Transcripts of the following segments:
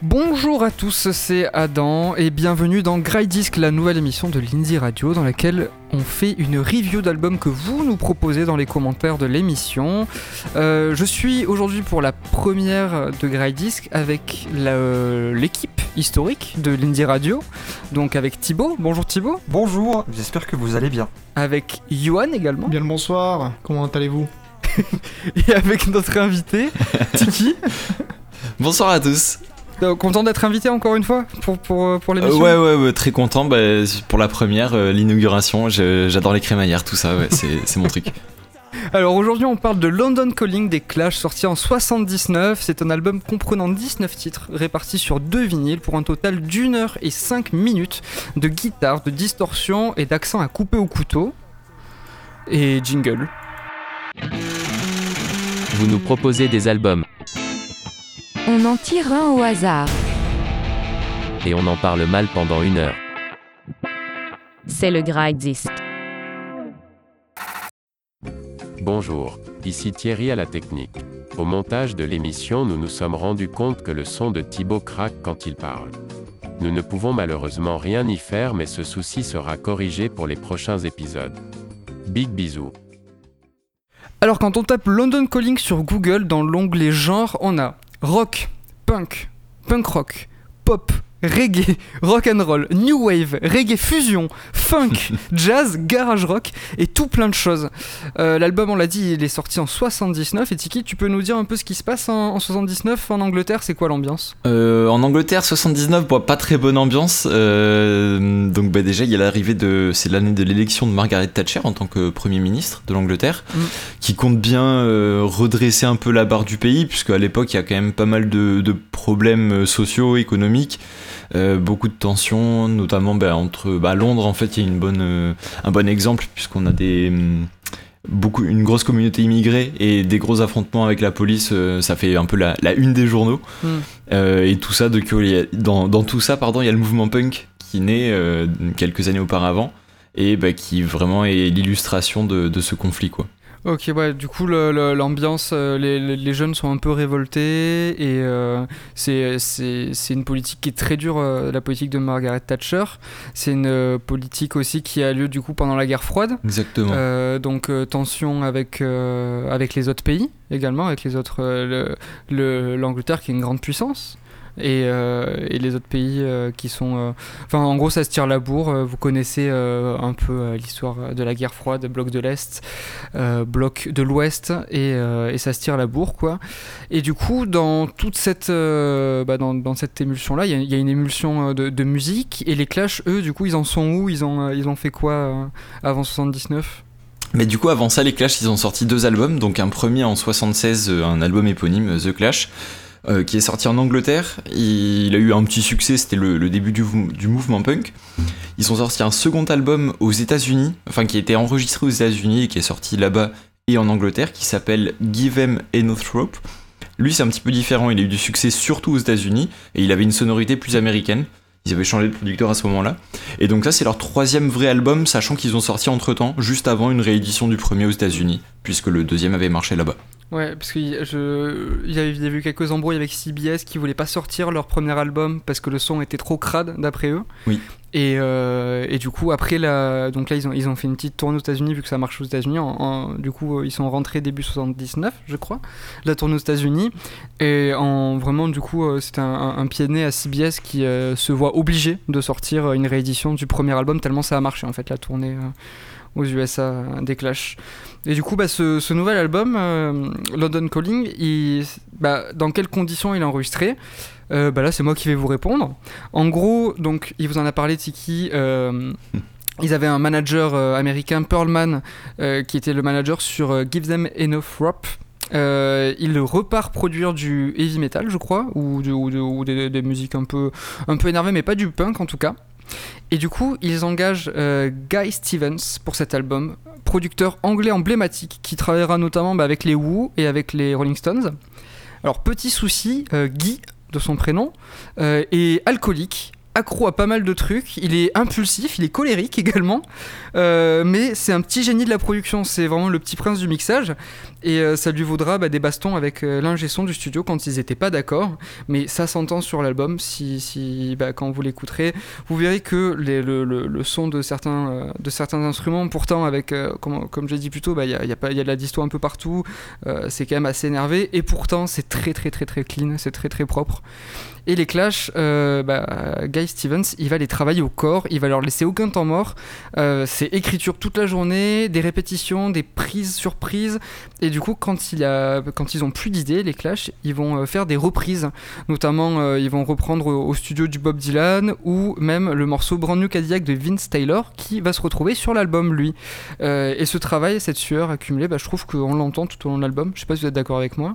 Bonjour à tous, c'est Adam et bienvenue dans Grey Disc, la nouvelle émission de Lindsay Radio dans laquelle on fait une review d'albums que vous nous proposez dans les commentaires de l'émission. Euh, je suis aujourd'hui pour la première de Grey Disc avec la- l'équipe historique de Lindsay Radio, donc avec Thibaut. Bonjour Thibaut. Bonjour, j'espère que vous allez bien. Avec Johan également. Bien le bonsoir, comment allez-vous? Et avec notre invité, Tiki. Bonsoir à tous. Euh, Content d'être invité encore une fois pour, pour, pour Euh, l'émission ouais, ouais, ouais, très content. Bah, pour la première, euh, l'inauguration, j'adore les crémaillères, tout ça, ouais, c'est c'est mon truc. Alors aujourd'hui on parle de London Calling des Clash sorti en 79. C'est un album comprenant 19 titres répartis sur deux vinyles pour un total d'une heure et 5 minutes de guitare, de distorsion et d'accent à couper au couteau. Et jingle. Vous nous proposez des albums On en tire un au hasard. et on en parle mal pendant une heure. C'est le Grey Disc. Bonjour, ici Thierry à la technique. Au montage de l'émission, nous nous sommes rendus compte que le son de Thibaut craque quand il parle. Nous ne pouvons malheureusement rien y faire, mais ce souci sera corrigé pour les prochains épisodes. Big bisous. Alors quand on tape London Calling sur Google dans l'onglet genre, on a rock, punk, punk rock, pop, reggae, rock and roll, new wave, reggae fusion, funk, jazz, garage rock et tout plein de choses. Euh, L'album, on l'a dit, il est sorti en 79 et Tiki, tu peux nous dire un peu ce qui se passe en, en 79 en Angleterre, c'est quoi l'ambiance? Euh, en Angleterre, 79, bon, pas très bonne ambiance. euh, donc bah, déjà, il y a l'arrivée de... C'est l'année de l'élection de Margaret Thatcher en tant que Premier ministre de l'Angleterre, Mm. qui compte bien redresser un peu la barre du pays, puisque à l'époque, il y a quand même pas mal de, de problèmes sociaux, économiques. Euh, beaucoup de tensions, notamment bah, entre bah, Londres. En fait, il y a une bonne, euh, un bon exemple puisqu'on a des hum, beaucoup une grosse communauté immigrée et des gros affrontements avec la police. euh, ça fait un peu la, la une des journaux. Mm. Et tout ça, de, dans, dans tout ça, pardon, il y a le mouvement punk qui naît quelques années auparavant et bah, qui vraiment est l'illustration de, de ce conflit, quoi. Ok, ouais, du coup, le- le- l'ambiance, euh, les, jeunes sont un peu révoltés et euh, c'est une politique qui est très dure, euh, la politique de Margaret Thatcher. C'est une politique aussi qui a lieu du coup pendant la guerre froide. Exactement. Euh, donc tension avec, avec les autres pays également, avec les autres, le- le- l'Angleterre qui est une grande puissance. Et, euh, et les autres pays euh, qui sont... euh, Enfin, en gros, ça se tire la bourre. Vous connaissez un peu l'histoire de la guerre froide, bloc de l'Est, bloc de l'Ouest, et, ça se tire la bourre, quoi. Et du coup, dans toute cette, bah, dans, cette émulsion-là, il y, a- une émulsion de, de musique, et les Clash, eux, du coup, ils en sont où? Ils ont, ils ont fait quoi avant 79 Mais du coup, avant ça, les Clash, ils ont sorti deux albums. Donc un premier en 76, euh, un album éponyme, The Clash, euh, qui est sorti en Angleterre. Il a eu un petit succès, c'était le, début du, du mouvement punk. Ils ont sorti un second album aux États-Unis, enfin qui a été enregistré aux États-Unis et qui est sorti là-bas et en Angleterre, qui s'appelle Give Em Enothrope. Lui, c'est un petit peu différent. Il a eu du succès surtout aux États-Unis et il avait une sonorité plus américaine. Ils avaient changé de producteur à ce moment-là. Et donc ça, c'est leur troisième vrai album, sachant qu'ils ont sorti entre-temps, juste avant une réédition du premier aux États-Unis, puisque le deuxième avait marché là-bas. Ouais, parce qu'il y avait eu quelques embrouilles avec CBS qui voulaient pas sortir leur premier album parce que le son était trop crade d'après eux. Oui. Et, euh, et du coup, après, la... donc là, ils ont, ils ont fait une petite tournée aux États-Unis vu que ça marche aux États-Unis. Du coup, ils sont rentrés début 79, je crois, la tournée aux États-Unis. Et en vraiment, du coup, euh, c'était un, pied de nez à CBS qui euh, se voit obligé de sortir une réédition du premier album tellement ça a marché en fait, la tournée euh, aux USA des Clash. Et du coup, bah, ce, nouvel album, euh, London Calling, bah, dans quelles conditions il est enregistré Euh, bah Là, c'est moi qui vais vous répondre. En gros, donc, il vous en a parlé, Tiki. euh, ils avaient un manager américain, Pearlman, qui était le manager sur Give Them Enough Rope. Euh, il repart produire du heavy metal, je crois, ou, des, musiques un peu, un peu énervées, mais pas du punk en tout cas. Et du coup, ils engagent Guy Stevens pour cet album, producteur anglais emblématique qui travaillera notamment bah, avec les Who et avec les Rolling Stones. Alors, petit souci, euh, Guy, de son prénom, euh, est alcoolique, accro à pas mal de trucs. Il est impulsif, il est colérique également. Euh, mais c'est un petit génie de la production. C'est vraiment le petit prince du mixage. Et euh, ça lui vaudra bah, des bastons avec euh, l'ingé son du studio quand ils étaient pas d'accord. Mais ça s'entend sur l'album. Si, si, bah, quand vous l'écouterez, vous verrez que les- le, le- le son de certains, de certains instruments, pourtant, avec, comme, comme j'ai dit plus tôt, bah, il y, a, y a y a de la disto un peu partout. C'est quand même assez énervé. Et pourtant, c'est très, très, très, très clean. C'est très, très propre. Et les clashs, euh, bah, Guy Stevens, il va les travailler au corps, il va leur laisser aucun temps mort. Euh, c'est écriture toute la journée, des répétitions, des prises sur prises. Et du coup, quand, ils ont plus d'idées, les clashs, ils vont euh, faire des reprises. Notamment, ils vont reprendre au, studio du Bob Dylan ou même le morceau Brand New Cadillac de Vince Taylor qui va se retrouver sur l'album, lui. Et ce travail, cette sueur accumulée, bah, je trouve qu'on l'entend tout au long de l'album. Je sais pas si vous êtes d'accord avec moi.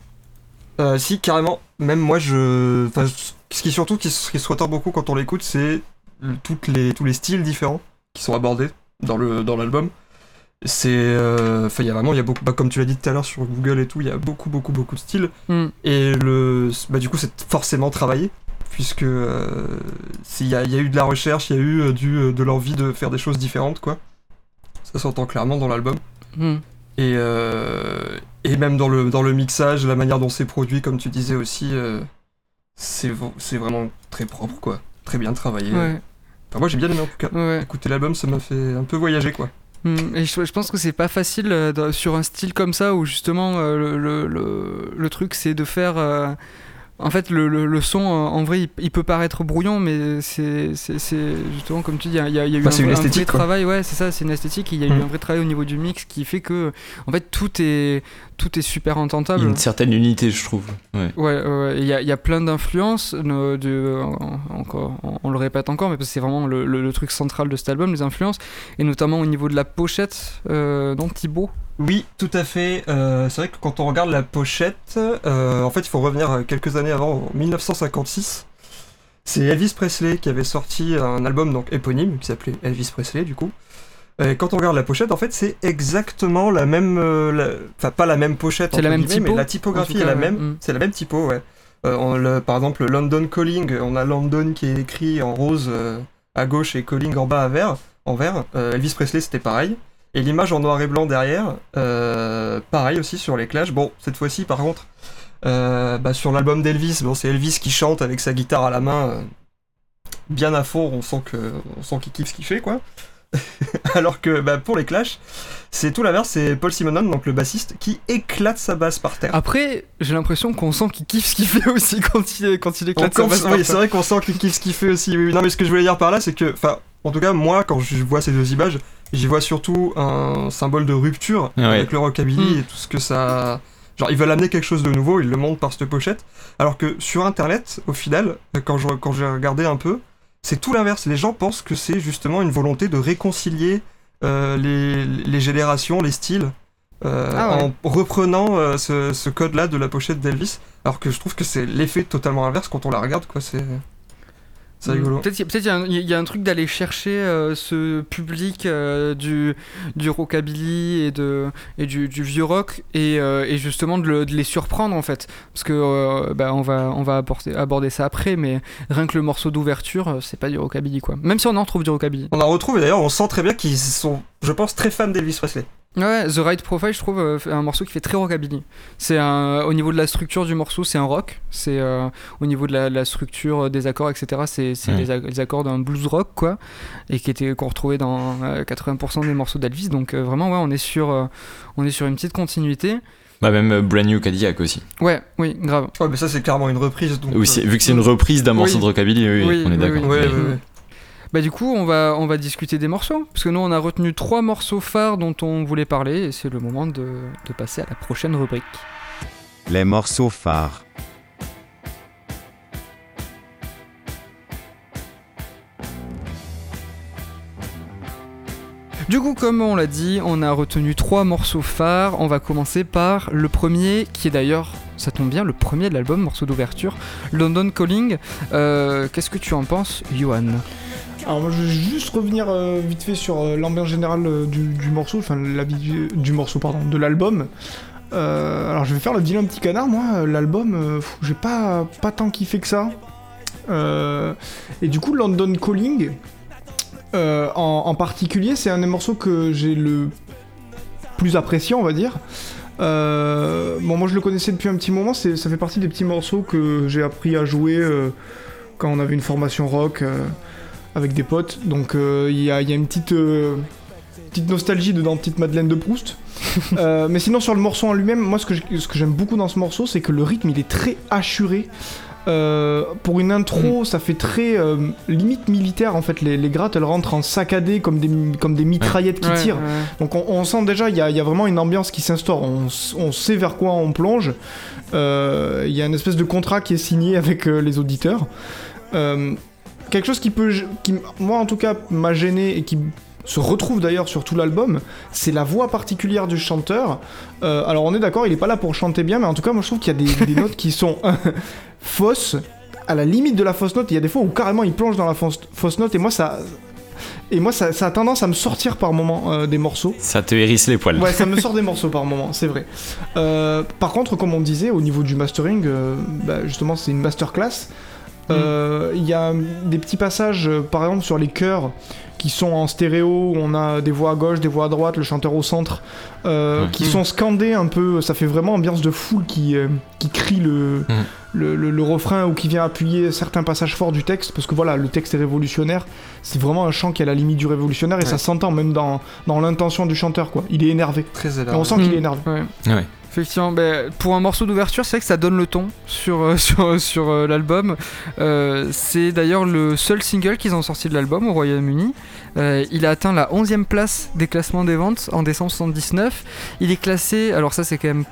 Euh, si, carrément. Même moi, je. Enfin, ce qui surtout qui, se- qui se retord beaucoup quand on l'écoute, c'est le- toutes les, tous les styles différents qui sont abordés dans le dans l'album. C'est. euh, Enfin, il y a vraiment, y a beaucoup. Bah, comme tu l'as dit tout à l'heure sur Google et tout, il y a beaucoup, beaucoup, beaucoup de styles. Hmm. Et le. Bah, du coup, c'est forcément travaillé. Puisque. euh, s'il y, a, il y a eu de la recherche, il y a eu du, de l'envie de faire des choses différentes, quoi. Ça s'entend clairement dans l'album. Hmm. Et, euh, et même dans le, dans le mixage, la manière dont c'est produit, comme tu disais aussi, euh, c'est vraiment très propre, quoi. Très bien travaillé. Ouais, Enfin, moi j'ai bien aimé en tout cas. ouais. Écouter l'album, ça m'a fait un peu voyager, quoi. Hmm, Et je, je pense que c'est pas facile euh, sur un style comme ça où justement euh, le, le, le- le truc c'est de faire. euh, en fait, le, le, le son, euh, en vrai, il, il peut paraître brouillon, mais c'est justement comme tu dis, il y a, il y a- il y a eu Bah, un, une vrai- un vrai esthétique, quoi. travail, ouais, c'est ça, c'est une esthétique. Il y a eu Mm. un vrai travail au niveau du mix qui fait que, en fait, tout est tout est super Il y a entendable. une certaine unité, je trouve. Ouais. Ouais, ouais, ouais. il y a, il y a plein d'influences. encore, on, on le répète encore, mais parce que c'est vraiment le, le- le truc central de cet album, les influences, et notamment au niveau de la pochette, euh, non Thibaut Oui, tout à fait. Euh, c'est vrai que quand on regarde la pochette, euh, en fait, il faut revenir euh, quelques années avant, en 1956. C'est Elvis Presley qui avait sorti un album donc éponyme qui s'appelait Elvis Presley du coup. Et quand on regarde la pochette, en fait, c'est exactement la même, euh, enfin pas la même pochette, C'est la même typo, mais la typographie est la même. Mm. C'est la même typo, ouais. On le- par exemple, London Calling, on a London qui est écrit en rose à gauche et Calling en bas à vert, en vert. Elvis Presley, c'était pareil. Et l'image en noir et blanc derrière, euh, pareil aussi sur les clashs. Bon, cette fois-ci, par contre, euh, bah, sur l'album d'Elvis, bon, c'est Elvis qui chante avec sa guitare à la main, euh, bien à fond. On sent que, on sent qu'il kiffe ce qu'il fait, quoi. Alors que bah, pour les clashs, c'est tout l'inverse. C'est Paul Simonon, donc le bassiste, qui éclate sa basse par terre. Après, j'ai l'impression qu'on sent qu'il kiffe ce qu'il fait aussi quand il, quand il éclate sa Encore- basse oui, c'est vrai qu'on sent qu'il kiffe ce qu'il fait aussi. oui. Non, mais ce que je voulais dire par là, c'est que, enfin, en tout cas, moi, quand je vois ces deux images, j'y vois surtout un symbole de rupture Ouais. avec le rockabilly Mm. et tout ce que ça. Genre, ils veulent amener quelque chose de nouveau, ils le montrent par cette pochette. Alors que sur internet, au final, quand je- quand j'ai regardé un peu, c'est tout l'inverse. Les gens pensent que c'est justement une volonté de réconcilier euh, les, les générations, les styles. euh, Ah ouais. en reprenant euh, ce, ce code-là de la pochette d'Elvis, alors que je trouve que c'est l'effet totalement inverse quand on la regarde, quoi. C'est c'est rigolo. Peut-être qu'il y a- peut-être il y a un- il y, a un truc d'aller chercher euh, ce public euh, du, du rockabilly et, de, et du, du vieux rock et, euh, et justement de, le- de les surprendre en fait. Parce que euh, bah, on va, on va aborder, aborder ça après, mais rien que le morceau d'ouverture, c'est pas du rockabilly quoi. Même si on en retrouve du rockabilly. On en retrouve et d'ailleurs on sent très bien qu'ils sont, je pense, très fans d'Elvis Presley. Ouais, The Right Profile, je trouve, euh, un morceau qui fait très rockabilly. C'est un, au niveau de la structure du morceau, c'est un rock. C'est euh, au niveau de la, la structure euh, des accords, etc. C'est c'est Ouais. les, accords d'un blues rock, quoi, et qui était qu'on retrouvait dans euh, 80% des morceaux d'Elvis. Donc euh, vraiment, ouais, on est sur, euh, on est sur une petite continuité. Bah, même euh, Brand New Cadillac aussi. Ouais, oui, grave. Ouais, mais ça c'est clairement une reprise. Donc, euh, vu que c'est une reprise d'un morceau Oui. de rockabilly, oui, oui, Oui, on est oui, d'accord. oui. Ouais, Mais- ouais, ouais. Bah du coup, on va, on va discuter des morceaux, parce que nous, on a retenu trois morceaux phares dont on voulait parler, et c'est le moment de, de passer à la prochaine rubrique. Les morceaux phares. Du coup, comme on l'a dit, on a retenu trois morceaux phares. On va commencer par le premier, qui est d'ailleurs, ça tombe bien, le premier de l'album, morceau d'ouverture, London Calling. Euh, Qu'est-ce que tu en penses, Johan? Alors moi je vais juste revenir euh, vite fait sur euh, l'ambiance générale euh, du, morceau, enfin la vie du, morceau pardon, de l'album. Alors je vais faire le vilain petit canard, moi, l'album, j'ai pas, pas tant kiffé que ça. Et du coup, London Calling, en, en particulier, c'est un des morceaux que j'ai le plus apprécié, on va dire. Bon, moi je le connaissais depuis un petit moment, ça fait partie des petits morceaux que j'ai appris à jouer quand on avait une formation rock avec des potes. Donc euh, il y, a, il y a une petite, euh, petite nostalgie dedans, petite Madeleine de Proust. Euh, mais sinon sur le morceau en lui-même, moi ce que j'aime beaucoup dans ce morceau, c'est que le rythme il est très assuré. Pour une intro, ça fait très limite militaire en fait. Les, les grattes elles rentrent en saccadé comme des, comme des mitraillettes qui Ouais, tirent. ouais. Donc on, on sent déjà, il y, a- il y a vraiment une ambiance qui s'instaure, on, sait vers quoi on plonge. Il y a une espèce de contrat qui est signé avec les auditeurs. Euh, quelque chose qui peut, qui, moi en tout cas, m'a gêné et qui se retrouve d'ailleurs sur tout l'album, c'est la voix particulière du chanteur. Euh, alors on est d'accord, il est pas là pour chanter bien, mais en tout cas moi je trouve qu'il y a des, des notes qui sont fausses, à la limite de la fausse note. Il y a des fois où carrément il plonge dans la fausse, fausse note et moi ça... Et moi, ça, ça a tendance à me sortir par moment euh, des morceaux. Ça te hérisse les poils. Ouais, ça me sort des morceaux par moment, c'est vrai. Euh, par contre, comme on disait, au niveau du mastering, euh, bah, justement, c'est une masterclass. Euh, Il y a des petits passages, euh, par exemple, sur les chœurs qui sont en stéréo, où on a des voix à gauche, des voix à droite, le chanteur au centre, euh, Ouais. qui sont scandés un peu. Ça fait vraiment ambiance de foule qui, euh, qui crie le, Mhm. le, le- le refrain ou qui vient appuyer certains passages forts du texte, parce que voilà, le texte est révolutionnaire. C'est vraiment un chant qui est à la limite du révolutionnaire et Ouais. ça s'entend même dans, dans l'intention du chanteur, quoi. Il est énervé. Très Et énervé. on sent qu'il Mm. est énervé. Ouais. Effectivement, ben, pour un morceau d'ouverture, c'est vrai que ça donne le ton sur, euh, sur, euh, l'album. Euh, c'est d'ailleurs le seul single qu'ils ont sorti de l'album au Royaume-Uni. Il a atteint la 11e place des classements des ventes en décembre 79. Il est classé, alors ça c'est quand même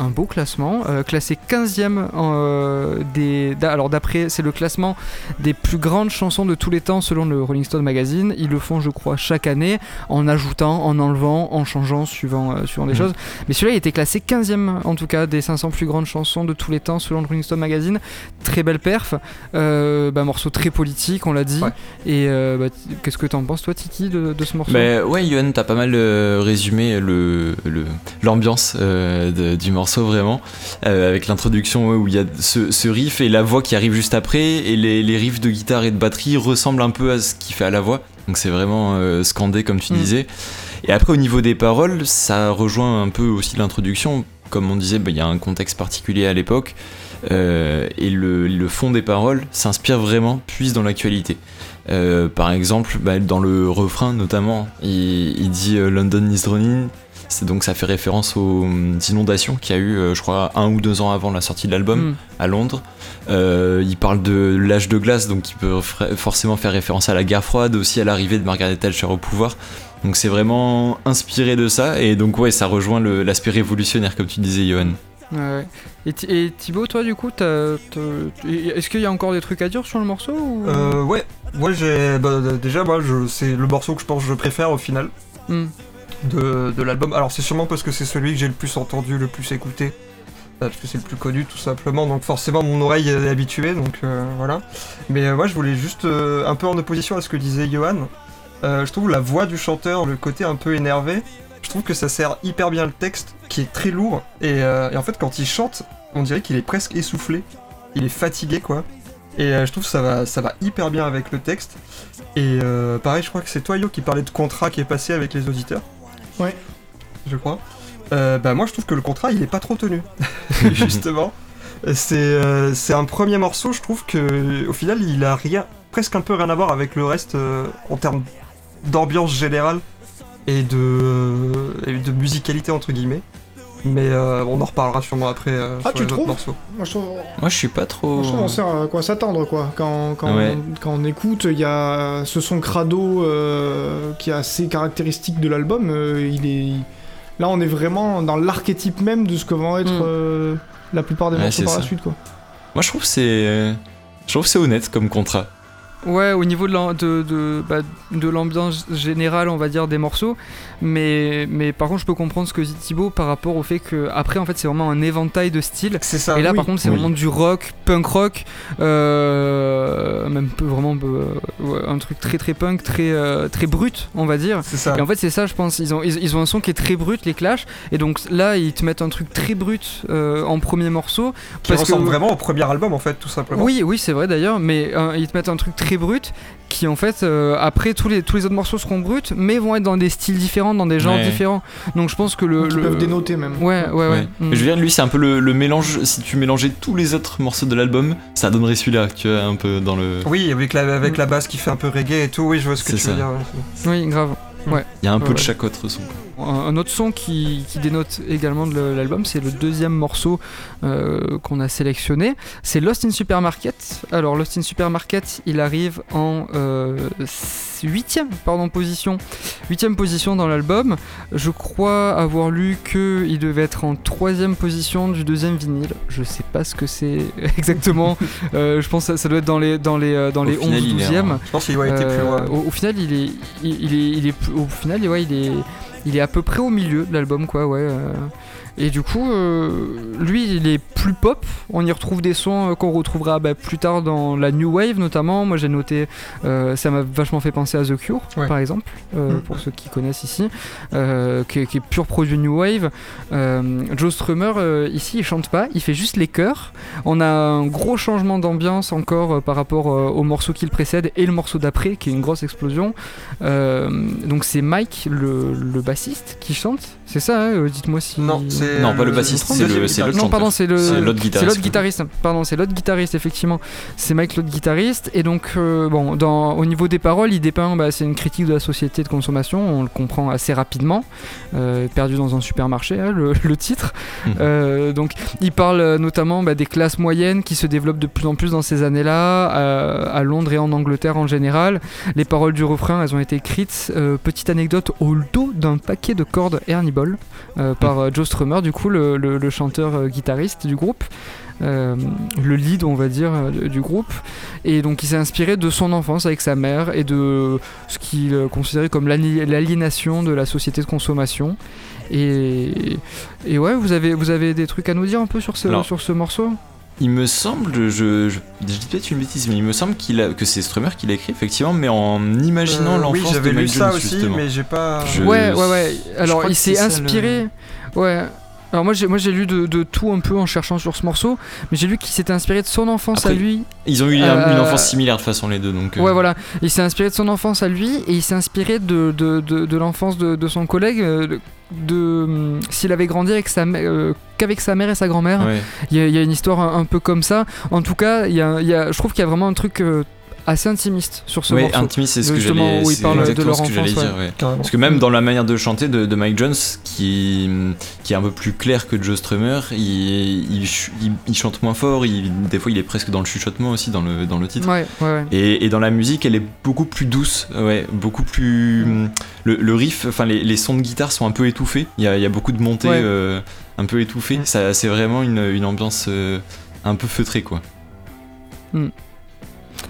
un beau classement, euh, classé 15e en, euh, des... Alors d'après, c'est le classement des plus grandes chansons de tous les temps selon le Rolling Stone Magazine. Ils le font, je crois, chaque année en ajoutant, en enlevant, en changeant suivant, euh, suivant des Mhm. choses. Mais celui-là, il était classé 15e en tout cas des 500 plus grandes chansons de tous les temps selon le Rolling Stone Magazine. Très belle perf, bah, morceau très politique, on l'a dit. Ouais. Et bah, qu'est-ce que t'en penses, toi, Tiki, de, de ce morceau? Bah ouais, Yohan, t'as pas mal résumé le le- l'ambiance de- du morceau vraiment, euh, avec l'introduction ouais, où il y a ce, ce riff et la voix qui arrive juste après, et les, les riffs de guitare et de batterie ressemblent un peu à ce qu'il fait à la voix, donc c'est vraiment euh, scandé comme tu Mm. disais. Et après au niveau des paroles, ça rejoint un peu aussi l'introduction, comme on disait, bah, il y a un contexte particulier à l'époque, euh, et le, le fond des paroles s'inspire vraiment, puise dans l'actualité. Par exemple, bah, dans le refrain notamment, il, il dit London is drowning. C'est donc ça fait référence aux hum, inondations qu'il y a eu, euh, je crois, un ou deux ans avant la sortie de l'album Mm. à Londres. Euh, il parle de l'âge de glace, donc il peut forcément faire référence à la guerre froide, aussi à l'arrivée de Margaret Thatcher au pouvoir. Donc c'est vraiment inspiré de ça, et donc ouais, ça rejoint le- l'aspect révolutionnaire, comme tu disais, Johan. Ouais, ouais. Et, et Thibaut, toi, du coup, est-ce qu'il y a encore des trucs à dire sur le morceau ou... Euh, ouais, j'ai. Bah, déjà, moi, c'est le morceau que je pense que je préfère au final Hmm. De, l'album. Alors, c'est sûrement parce que c'est celui que j'ai le plus entendu, le plus écouté. Euh, Parce que c'est le plus connu, tout simplement. Donc, forcément, mon oreille est habituée. Donc, euh, voilà. Mais euh, moi, je voulais juste. un peu en opposition à ce que disait Johan. je trouve la voix du chanteur, le côté un peu énervé. Je trouve que ça sert hyper bien le texte, qui est très lourd. Et, en fait, quand il chante, on dirait qu'il est presque essoufflé. Il est fatigué, quoi. Et je trouve que ça va, ça va hyper bien avec le texte. Et pareil, je crois que c'est toi, Yo, qui parlait de contrat qui est passé avec les auditeurs. Ouais. Je crois. Euh, bah moi, je trouve que le contrat, il est pas trop tenu. Justement. C'est euh, c'est un premier morceau, je trouve que au final, il a rien, presque un peu rien à voir avec le reste euh, en termes d'ambiance générale et de, et de musicalité entre guillemets. Mais euh, on en reparlera sûrement après euh, Ah, sur tu les autres trouves morceaux. Moi, je trouve, Moi, je suis pas trop. moi, je trouve on sait à quoi s'attendre, quoi. Quand, quand, Ouais. on, quand on écoute, il y a ce son crado euh, qui est assez caractéristique de l'album. euh, il est... Là, on est vraiment dans l'archétype même de ce que vont être Mm. euh, la plupart des Ouais, morceaux par la suite, quoi. Moi, je trouve c'est, je trouve que c'est honnête comme contrat. Ouais, au niveau de l'am- de, de, bah, de l'ambiance générale, on va dire, des morceaux. Mais, mais par contre, je peux comprendre ce que dit Thibaut par rapport au fait que, après, en fait, c'est vraiment un éventail de styles. C'est ça. Et là, oui. par contre, c'est Oui. vraiment du rock, punk rock, euh, même vraiment euh, ouais, un truc très très punk, très, euh, très brut, on va dire. C'est ça. Et en fait, c'est ça, je pense. Ils ont, ils, ils ont un son qui est très brut, les Clash. Et donc là, ils te mettent un truc très brut euh, en premier morceau. Qui parce que- ressemble vraiment au premier album en fait, tout simplement. Oui, oui, c'est vrai d'ailleurs, mais euh, ils te mettent un truc très brut qui en fait, euh, après tous les, tous les autres morceaux seront bruts, mais vont être dans des styles différents, dans des genres Ouais. différents. Donc je pense que le. Le- peuvent dénoter même. Ouais, ouais, ouais. Ouais. Mm. Mais je veux dire, lui, c'est un peu le, le mélange. Si tu mélangeais tous les autres morceaux de l'album, ça donnerait celui-là, tu vois, un peu dans le. Oui, avec la, avec la basse qui fait un peu reggae et tout, oui, je vois ce que tu ça. veux dire. ouais. Oui, grave. Il y a un peu Ouais. de chaque autre son. Un, autre son qui, qui dénote également de l'album, c'est le deuxième morceau euh, qu'on a sélectionné. C'est Lost in Supermarket. Alors, Lost in Supermarket, il arrive en euh, huitième pardon, position. Huitième position dans l'album. Je crois avoir lu qu'il devait être en troisième position du deuxième vinyle. Je sais pas ce que c'est exactement. Euh, je pense que ça, doit être dans les, dans les, euh, dans Au les final, 11 il est 12e. en- Je pense qu'il a été plus loin. Au, au final, il est, il, il est, il est, plus- au final, ouais, il est, il est à peu près au milieu de l'album, quoi, ouais. Et du coup, euh, lui, il est plus pop. On y retrouve des sons euh, qu'on retrouvera bah, plus tard dans la new wave, notamment. Moi, j'ai noté, euh, ça m'a vachement fait penser à The Cure, Ouais. par exemple, Mm. pour ceux qui connaissent ici, qui, est- qui est pur produit new wave. Joe Strummer, ici, il chante pas, il fait juste les chœurs. On a un gros changement d'ambiance encore par rapport au morceau qui le précède et le morceau d'après, qui est une grosse explosion. Donc c'est Mike, le, le bassiste, qui chante. C'est ça, hein, euh, dites-moi si. Non, c'est. Non, pas le bassiste, c'est le- c'est l'autre Non, pardon, c'est le. C'est l'autre guitariste, guitariste. Pardon, c'est l'autre guitariste, effectivement. C'est Mike, l'autre guitariste. Et donc, euh, bon, dans, au niveau des paroles, il dépeint, bah, c'est une critique de la société de consommation. On le comprend assez rapidement. Euh, perdu dans un supermarché, hein, le, le titre. Mhm. Euh, donc, il parle notamment bah, des classes moyennes qui se développent de plus en plus dans ces années-là, à, à Londres et en Angleterre en général. Les paroles du refrain, elles ont été écrites, euh, petite anecdote, au dos d'un paquet de cordes Ernie Euh, par euh, Joe Strummer, du coup, le, le- le chanteur euh, guitariste du groupe. euh, le lead, on va dire, du groupe. Et donc, il s'est inspiré de son enfance avec sa mère et de ce qu'il considérait comme l'ali- l'aliénation de la société de consommation. Et, et ouais, vous avez, vous avez des trucs à nous dire un peu sur ce, Alors, sur ce morceau? Il me semble, je, je, je dis peut-être une bêtise, mais il me semble qu'il a, que c'est Strummer qui l'a écrit, effectivement, mais en imaginant Euh, l'enfance Oui, j'avais de lu ça aussi, justement. mais j'ai pas. Je- Ouais, ouais, ouais. Alors, il s'est inspiré. Ouais. Alors, moi, j'ai, moi, j'ai lu de, de tout un peu en cherchant sur ce morceau, mais j'ai lu qu'il s'était inspiré de son enfance Après, à lui. Ils ont eu Euh, une enfance similaire de toute façon, les deux, donc. euh, Ouais, voilà. Il s'est inspiré de son enfance à lui et il s'est inspiré de, de, de, de l'enfance de, de son collègue. De, s'il avait grandi avec sa, euh, qu'avec sa mère et sa grand-mère. ouais. Il y, a- il y a une histoire un, un peu comme ça. En tout cas, a, y a- je trouve qu'il y a vraiment un truc euh, assez intimiste sur ce morceau. intimiste, c'est ce que j'allais où il c'est parle de exactement leur ce que j'allais enfance, dire, ouais. Parce que même dans la manière de chanter de, de Mike Jones, qui, qui est un peu plus clair que Joe Strummer, il, il, ch- il- il chante moins fort, il, des fois il est presque dans le chuchotement aussi dans le, dans le titre. Ouais, ouais, ouais. Et, et dans la musique, elle est beaucoup plus douce, ouais, beaucoup plus. Le, le riff, enfin les, les sons de guitare sont un peu étouffés. Il y a, il y a beaucoup de montées Ouais. euh, un peu étouffées. Mm. Ça, c'est vraiment une, une ambiance euh, un peu feutrée, quoi.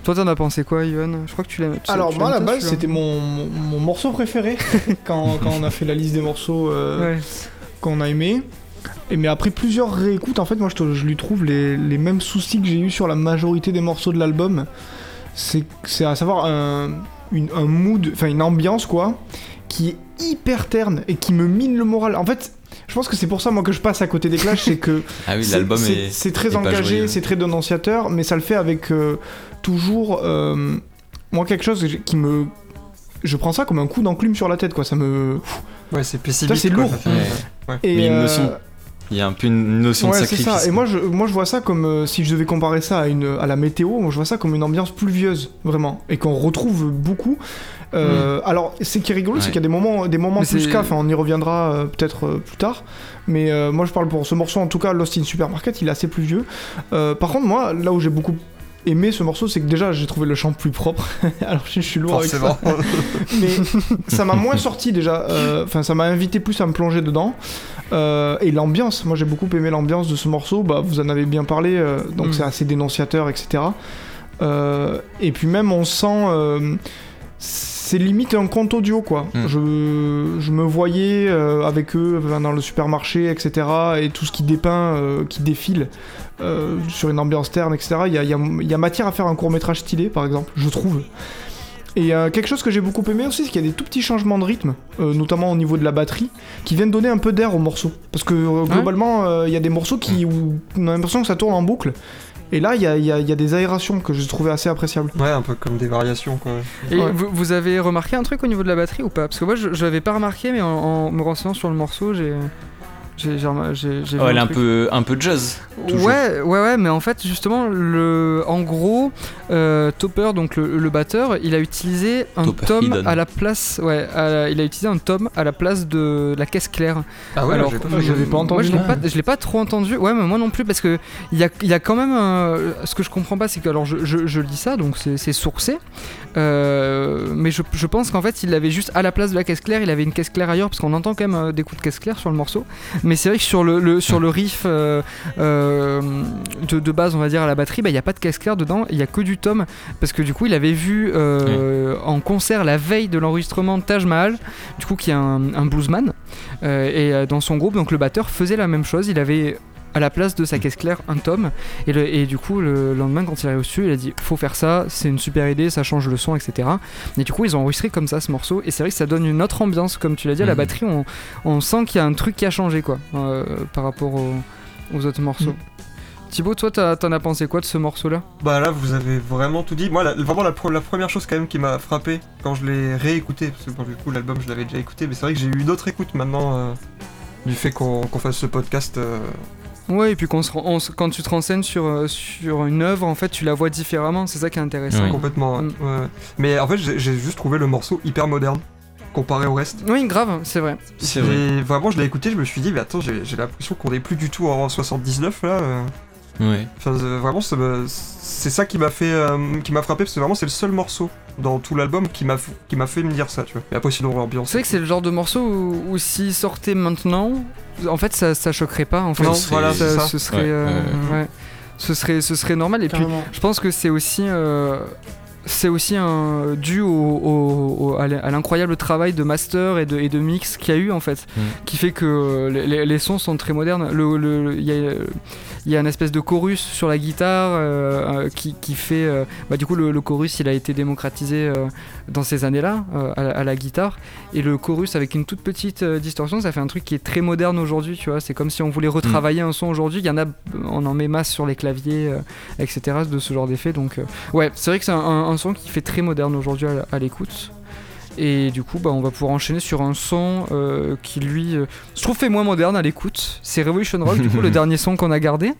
Toi, t'en as pensé quoi, Yohan Je crois que tu l'as. Alors tu moi à la base c'était mon, mon, mon morceau préféré quand, quand on a fait la liste des morceaux euh, Ouais. qu'on a aimé. Et mais après plusieurs réécoutes en fait moi je, te- je lui trouve les, les mêmes soucis que j'ai eu sur la majorité des morceaux de l'album. C'est c'est à savoir un, une- un mood, enfin une ambiance quoi, qui est hyper terne et qui me mine le moral. En fait je pense que c'est pour ça moi que je passe à côté des Clash, c'est que Ah oui, c'est- l'album c'est- est. C'est très engagé, c'est très dénonciateur, mais ça le fait avec euh, toujours. euh, moi, quelque chose qui me. Je prends ça comme un coup d'enclume sur la tête, quoi. Ça me. Ouais, c'est pessimiste. c'est quoi, lourd. ça fait- Ouais. ouais. Et, Mais une notion Il y a un peu une notion ouais, de c'est sacrifice. ça. Et moi je, moi, je vois ça comme euh, si je devais comparer ça à, une, à la météo. Moi, je vois ça comme une ambiance pluvieuse, vraiment, et qu'on retrouve beaucoup. Euh, Alors, ce qui est rigolo, c'est qu'il y a des moments, des moments Mais plus c'est- qu'à. Enfin, on y reviendra euh, peut-être euh, plus tard. Mais moi, je parle pour ce morceau, en tout cas, Lost in Supermarket, il est assez pluvieux. Euh, par contre, moi, là où j'ai beaucoup aimé ce morceau, c'est que déjà, j'ai trouvé le chant plus propre. Alors, je, suis lourd avec ça. Forcément. mais ça m'a moins sorti déjà. Enfin, ça m'a invité plus à me plonger dedans. Et l'ambiance, moi j'ai beaucoup aimé l'ambiance de ce morceau. Bah, vous en avez bien parlé, donc Mm. c'est assez dénonciateur, etc. Et puis même on sent... euh, c'est limite un compte audio quoi. Mm. Je, je me voyais euh, avec eux enfin, dans le supermarché, etc. Et tout ce qui dépeint, euh, qui défile euh, sur une ambiance terne, etc. Il y a, il y a- il y a matière à faire un court métrage stylé par exemple, je trouve. Et euh, quelque chose que j'ai beaucoup aimé aussi, c'est qu'il y a des tout petits changements de rythme, euh, notamment au niveau de la batterie, qui viennent donner un peu d'air aux morceaux. Parce que euh, globalement, euh, il y a des morceaux qui, où on a l'impression que ça tourne en boucle. Et là, il y a, il y a- il y a des aérations que je trouvais assez appréciables. Ouais, un peu comme des variations, quoi. Et Ouais. vous, vous avez remarqué un truc au niveau de la batterie ou pas? Parce que moi, je, je l'avais pas remarqué, mais en, en me renseignant sur le morceau, j'ai. J'ai j'ai remar- j'ai- j'ai vu Ouais, elle est un peu, un peu jazz. toujours. Ouais, ouais, ouais, mais en fait, justement, le, en gros, euh, Topper, donc le, le batteur, il a utilisé un Topper tome Hidden. à la place, ouais, la- il a utilisé un tome à la place de la caisse claire. Ah ouais, Alors, j'ai pas je l'avais pas Moi, entendu, je l'ai pas, je l'ai pas trop entendu. Ouais, mais moi non plus, parce que il y a, il y a quand même un- ce que je comprends pas, c'est que alors je, je, je lis ça, donc c'est c'est sourcé, euh, mais je, je pense qu'en fait il avait juste à la place de la caisse claire, il avait une caisse claire ailleurs, parce qu'on entend quand même euh, des coups de caisse claire sur le morceau. Mais c'est vrai que sur le, le- sur le riff euh, euh, de, de base, on va dire à la batterie, bah, il n'y a pas de caisse claire dedans, il y a que du tome, parce que du coup il avait vu euh, en concert la veille de l'enregistrement de Taj Mahal, du coup qui est un, un bluesman, et dans son groupe, donc le batteur faisait la même chose, il avait à la place de sa caisse claire un tome et, le- et du coup le lendemain quand il est reçu il a dit faut faire ça c'est une super idée ça change le son etc et du coup ils ont enregistré comme ça ce morceau et c'est vrai que ça donne une autre ambiance comme tu l'as dit à la Mhm. batterie on, on sent qu'il y a un truc qui a changé quoi euh, par rapport aux, aux autres morceaux Thibaut toi t'as- t'en as pensé quoi de ce morceau là Bah là, vous avez vraiment tout dit. Moi, la- vraiment, la, pro- la première chose quand même qui m'a frappé quand je l'ai réécouté, parce que bon, du coup, l'album, je l'avais déjà écouté, mais c'est vrai que j'ai eu une autre écoute maintenant euh, du fait qu'on qu'on fasse ce podcast. euh, Ouais, et puis qu'on se ren- on se- quand tu te renseignes sur, euh, sur une œuvre, en fait, tu la vois différemment. C'est ça qui est intéressant. Ouais. complètement. ouais. Mm. Ouais. Mais en fait, j'ai juste trouvé le morceau hyper moderne comparé au reste. Oui, grave, c'est vrai. C'est vrai. Vraiment, je l'ai écouté, je me suis dit, mais attends, j'ai j'ai l'impression qu'on est plus du tout en 79 là. Ouais. Enfin, euh, vraiment, c'est ça qui m'a fait, euh, qui m'a frappé, parce que vraiment, c'est le seul morceau dans tout l'album qui m'a, qui m'a fait me dire ça, tu vois. Et après, sinon, l'ambiance. C'est vrai que c'est le genre de morceau où, où s'il sortait maintenant, en fait, ça, ça choquerait pas. En fait, Non, c'est- voilà, c'est ça. ce serait, Ouais, euh, ouais. ouais. ce serait, ce serait normal. Et puis, je pense que c'est aussi, euh, c'est aussi un, dû au, au- au- à l'in- à l'incroyable travail de master et de, et de mix qu'il y a eu en fait, Mm. qui fait que euh, les, sons sont très modernes. Le- le- Il y, a, y a une espèce de chorus sur la guitare euh, euh, qui, qui fait, euh, bah, du coup, le, le chorus il a été démocratisé euh, dans ces années-là à, la- à la guitare, et le chorus avec une toute petite distorsion, ça fait un truc qui est très moderne aujourd'hui, tu vois. C'est comme si on voulait retravailler un son aujourd'hui. Il y en a, on en met masse sur les claviers, etc. de ce genre d'effet. Donc, ouais, c'est vrai que c'est un, un- un son qui fait très moderne aujourd'hui à, l'écoute. Et du coup, bah, on va pouvoir enchaîner sur un son euh, qui, lui, euh, je trouve, fait moins moderne à l'écoute. C'est Revolution Rock, du coup, le dernier son qu'on a gardé.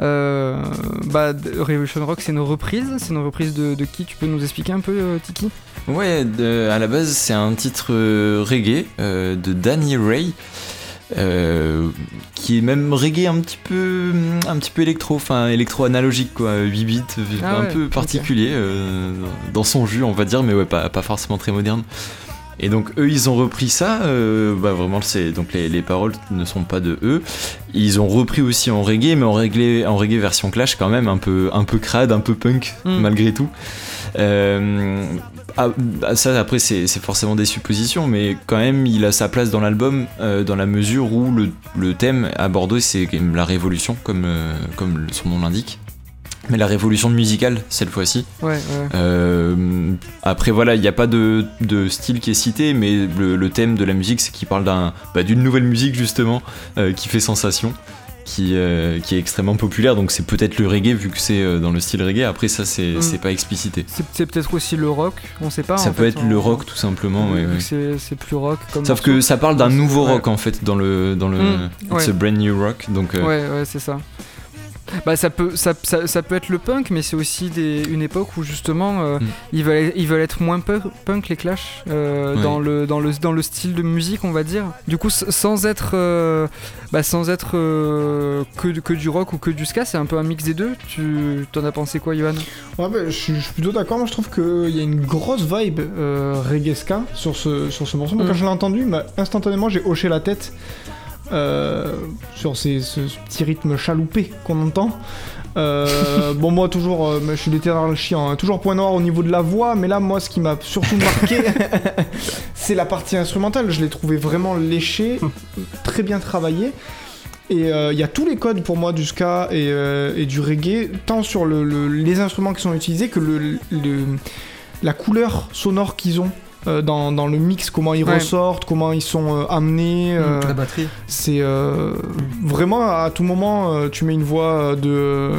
Euh, bah, Revolution Rock, c'est une reprise. C'est une reprise de, de qui? Tu peux nous expliquer un peu, euh, Tiki? Ouais, de- à la base, c'est un titre reggae de Danny Ray. Euh, qui est même reggae un petit peu un petit peu électro enfin électro analogique quoi. 8 bits Ah un ouais, peu particulier euh, dans son jus on va dire mais ouais pas, pas forcément très moderne. Et donc eux ils ont repris ça euh, bah vraiment c'est donc les, les paroles ne sont pas de eux. Ils ont repris aussi en reggae mais en reggae en reggae version clash quand même un peu un peu crade un peu punk Mm. malgré tout. Euh, ah, bah, ça après c'est forcément des suppositions mais quand même il a sa place dans l'album euh, dans la mesure où le, le thème abordé c'est la révolution comme, euh, comme son nom l'indique. Mais la révolution musicale cette fois-ci. Ouais, ouais. euh, après voilà, il n'y a pas de, de style qui est cité, mais le, le thème de la musique, c'est qu'il parle bah, d'une nouvelle musique justement qui fait sensation, qui, euh, qui est extrêmement populaire. Donc c'est peut-être le reggae vu que c'est euh, dans le style reggae. Après ça, c'est, Mm. c'est pas explicité. C'est c'est peut-être aussi le rock, on sait pas. ça en peut fait, être le rock tout simplement. ouais, vu ouais. que c'est- C'est plus rock comme. Sauf que ça parle d'un nouveau Ouais. rock en fait dans le dans le Mm, It's ouais. a brand new rock. Donc euh, Ouais, ouais, c'est ça. Bah ça peut, ça, ça, ça peut être le punk, mais c'est aussi des, une époque où justement euh, Mm. ils, veulent, ils veulent être moins punk, punk les Clash euh, dans, le, dans, le, dans le style de musique, on va dire. Du coup, sans être, euh, bah, sans être euh, que, du- que du rock ou que du ska, c'est un peu un mix des deux. Tu t'en as pensé quoi, Johan? Ouais, bah, je, suis, plutôt d'accord. Moi, je trouve qu'il y a une grosse vibe euh, reggae ska sur ce, sur ce morceau. Mm. quand je l'ai entendu, bah, instantanément, j'ai hoché la tête euh, sur ces, ce, ce petit rythme chaloupé qu'on entend. Euh, bon, moi, toujours, euh, je suis littéralement chiant. hein. Toujours point noir au niveau de la voix, mais là, moi, ce qui m'a surtout marqué, c'est la partie instrumentale. Je l'ai trouvé vraiment léché, très bien travaillé. Et il y a tous les codes pour moi du ska et, du reggae, tant sur le- le- les instruments qui sont utilisés que la couleur sonore qu'ils ont. Euh, dans, dans le mix, comment ils Ouais. ressortent, comment ils sont euh, amenés. euh, La batterie. c'est euh, vraiment à tout moment, euh, tu mets une voix de,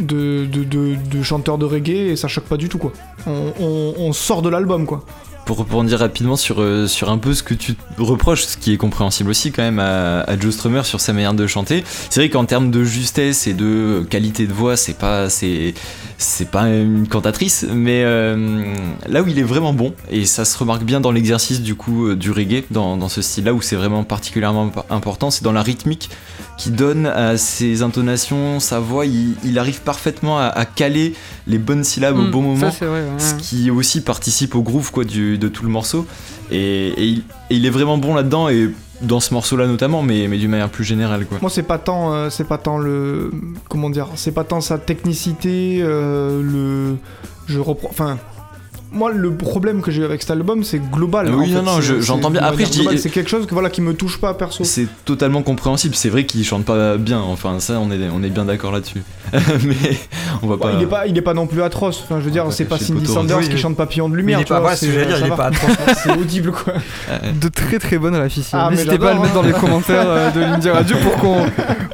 de, de, de- de chanteur de reggae et ça choque pas du tout quoi. On, on- on sort de l'album quoi. Pour rebondir rapidement sur, euh, sur un peu ce que tu reproches, ce qui est compréhensible aussi quand même à, Joe Strummer sur sa manière de chanter, c'est vrai qu'en termes de justesse et de qualité de voix, c'est pas c'est c'est pas une cantatrice, mais euh, là où il est vraiment bon et ça se remarque bien dans l'exercice du coup euh, du reggae, dans, ce style-là où c'est vraiment particulièrement imp- important, c'est dans la rythmique qui donne à ses intonations, sa voix, il, il arrive parfaitement à, à caler les bonnes syllabes au Mm, bon moment Ça, c'est vrai. ouais. ce qui aussi participe au groove quoi, du, de tout le morceau. Et, et il, et il est vraiment bon là-dedans, et dans ce morceau-là notamment, mais, mais d'une manière plus générale. Quoi. Moi c'est pas tant, euh, c'est pas tant le, comment dire, c'est pas tant sa technicité, euh, le, je reprends, enfin. Moi, le problème que j'ai eu avec cet album, c'est global. En oui, fait. non, non, C'est- je- c'est j'entends bien. Après, je dis- c'est quelque chose que voilà qui me touche pas perso. C'est totalement compréhensible. C'est vrai qu'il chante pas bien, enfin, ça, on est, on est bien d'accord là-dessus. mais on va pas. il est pas, il est pas non plus atroce. Enfin, je veux dire, va c'est pas cacher le Cindy poteau. Sanders Oui, qui oui. chante Papillon de Mais lumière. il est tu pas, vois, ouais, ce que j'allais dire, ça il est va. pas atroce. c'est audible quoi. Euh, De très très bonnes rafs ici. Ah, mais N'hésitez pas à le j'adore, mettre dans hein. les commentaires euh, de l'Indie Radio pour qu'on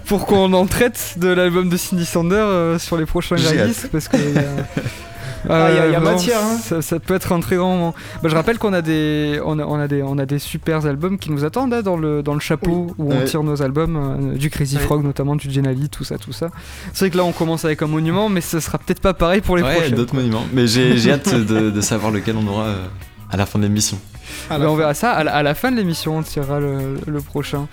pour qu'on en traite de l'album de Cindy Sander euh, sur les prochains J'ai hâte. Parce que il y a- Ah, il y y a matière, hein. ça, ça peut être un très grand moment. Bah, je rappelle qu'on a des on a, on a des on a des super albums qui nous attendent hein, dans le dans le chapeau où on tire nos albums euh, du Crazy Ouais. Frog notamment du Genali tout ça tout ça. C'est vrai que là on commence avec un monument mais ce sera peut-être pas pareil pour les ouais, prochains. d'autres monuments. Mais j'ai j'ai hâte de, de savoir lequel on aura euh, à la fin de l'émission. On verra ça à la, à la fin de l'émission, on tirera le, le prochain.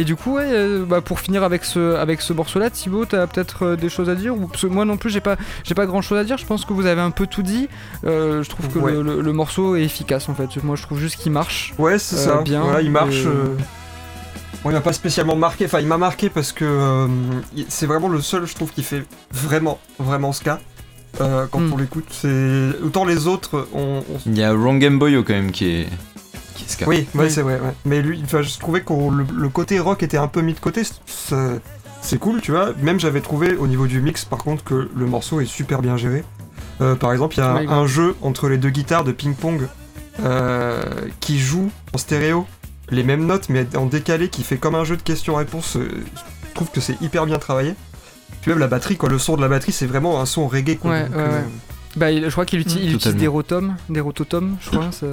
Et du coup, ouais, euh, bah, pour finir avec ce, avec ce morceau-là, Thibaut, t'as peut-être euh, des choses à dire? Ou, parce que Moi non plus, j'ai pas, j'ai pas grand-chose à dire. Je pense que vous avez un peu tout dit. Euh, je trouve que Ouais. le, le- le morceau est efficace en fait. Moi, je trouve juste qu'il marche. Ouais, c'est Euh, ça. bien, Voilà, il marche. et- euh, Bon, il m'a pas spécialement marqué. Enfin, il m'a marqué parce que euh, c'est vraiment le seul, je trouve, qui fait vraiment, vraiment ska. Euh, quand Hmm. on l'écoute, c'est autant les autres, on, on- Il y a Wrong Game Boy quand même qui est, Oui, ouais, Oui. c'est vrai. ouais. Mais lui, je trouvais que le, le côté rock était un peu mis de côté. c'est- cool, tu vois. Même j'avais trouvé au niveau du mix, par contre, que le morceau est super bien géré. Euh, par exemple, il y a Oui, un jeu entre les deux guitares de ping-pong euh, qui joue en stéréo les mêmes notes, mais en décalé, qui fait comme un jeu de questions-réponses. euh, Je trouve que c'est hyper bien travaillé. Puis même la batterie, quoi, le son de la batterie, c'est vraiment un son reggae. Quoi, Ouais, Donc, ouais, euh, ouais. Bah, je crois qu'il utilise, il utilise des rotomes, des rototomes, je crois. ça-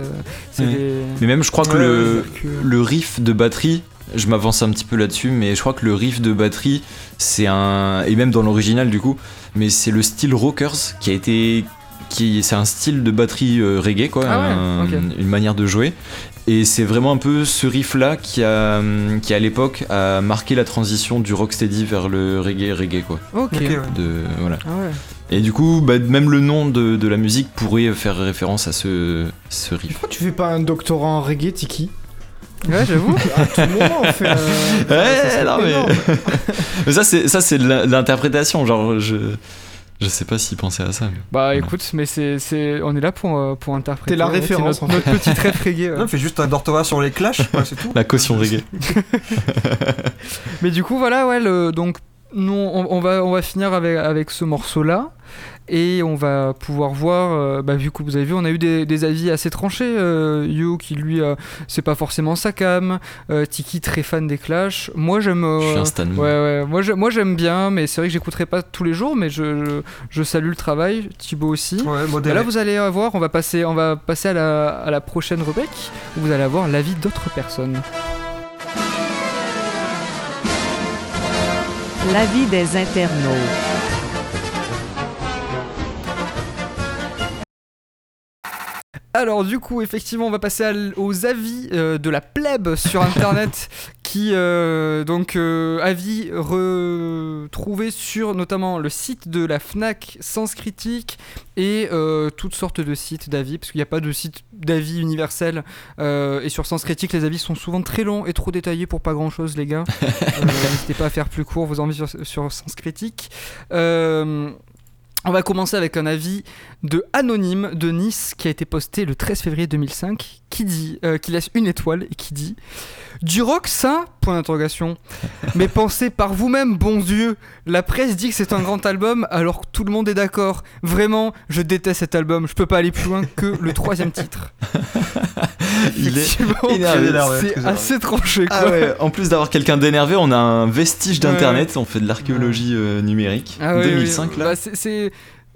C'est Ouais. des. Mais même, je crois que Ouais, le, que- le riff de batterie, je m'avance un petit peu là-dessus, mais je crois que le riff de batterie, c'est un. Et même dans l'original, du coup, mais c'est le style Rockers qui a été. Qui, c'est un style de batterie euh, reggae, quoi, Ah ouais, un- ok. une manière de jouer. Et c'est vraiment un peu ce riff-là qui, a, qui, à l'époque, a marqué la transition du rocksteady vers le reggae, reggae, quoi. Ok. De, voilà. Ah ouais. Et du coup, bah, même le nom de, de la musique pourrait faire référence à ce, ce riff. Pourquoi tu fais pas un doctorat en reggae, Tiki Ouais, j'avoue. À tout moment, on fait ça serait non, mais-. Mais ça, c'est ça, c'est de l'interprétation. Genre, je, je sais pas s'il pensait à ça. mais- Bah écoute, mais c'est, c'est, on est là pour, euh, pour interpréter. T'es la ouais, référence, Notre, en notre petite rêve reggae. ouais. Non, fais juste un dortoir sur les clashs, quoi, c'est tout. La caution reggae. Mais du coup, voilà, ouais, le- donc nous, on, on va, on va finir avec, avec ce morceau-là. Et on va pouvoir voir, euh, bah, vu que vous avez vu, on a eu des, des avis assez tranchés. Euh, Yo qui lui, euh, c'est pas forcément sa cam. Euh, Tiki très fan des Clash. Moi j'aime. euh, Je suis un stan. Ouais, ouais. Moi, j'aime bien, mais c'est vrai que j'écouterai pas tous les jours, mais je, je, je salue le travail. Thibaut aussi. Ouais, Bah là, vous allez voir, on va passer, on va passer à la, à la prochaine rubrique où vous allez avoir l'avis d'autres personnes. L'avis des internautes. Alors du coup, effectivement, on va passer à aux avis euh, de la plèbe sur Internet qui euh, donc euh, avis retrouvé sur notamment le site de la Fnac Sens Critique et toutes sortes de sites d'avis parce qu'il n'y a pas de site d'avis universel et sur Sens Critique les avis sont souvent très longs et trop détaillés pour pas grand chose les gars. N'hésitez pas à faire plus court vos envies sur, sur Sens Critique. Euh, on va commencer avec un avis de Anonyme de Nice qui a été posté le 13 février 2005 qui dit euh, qui laisse une étoile et qui dit du rock ça point d'interrogation mais pensez par vous-même bon dieu la presse dit que c'est un grand album alors que tout le monde est d'accord vraiment je déteste cet album je peux pas aller plus loin que le troisième titre Il est énervé. c'est assez tranché quoi Ah ouais, en plus d'avoir quelqu'un d'énervé, on a un vestige Ouais. d'internet, on fait de l'archéologie euh, numérique. Ah ouais, 2005 ouais. là. Bah, c'est-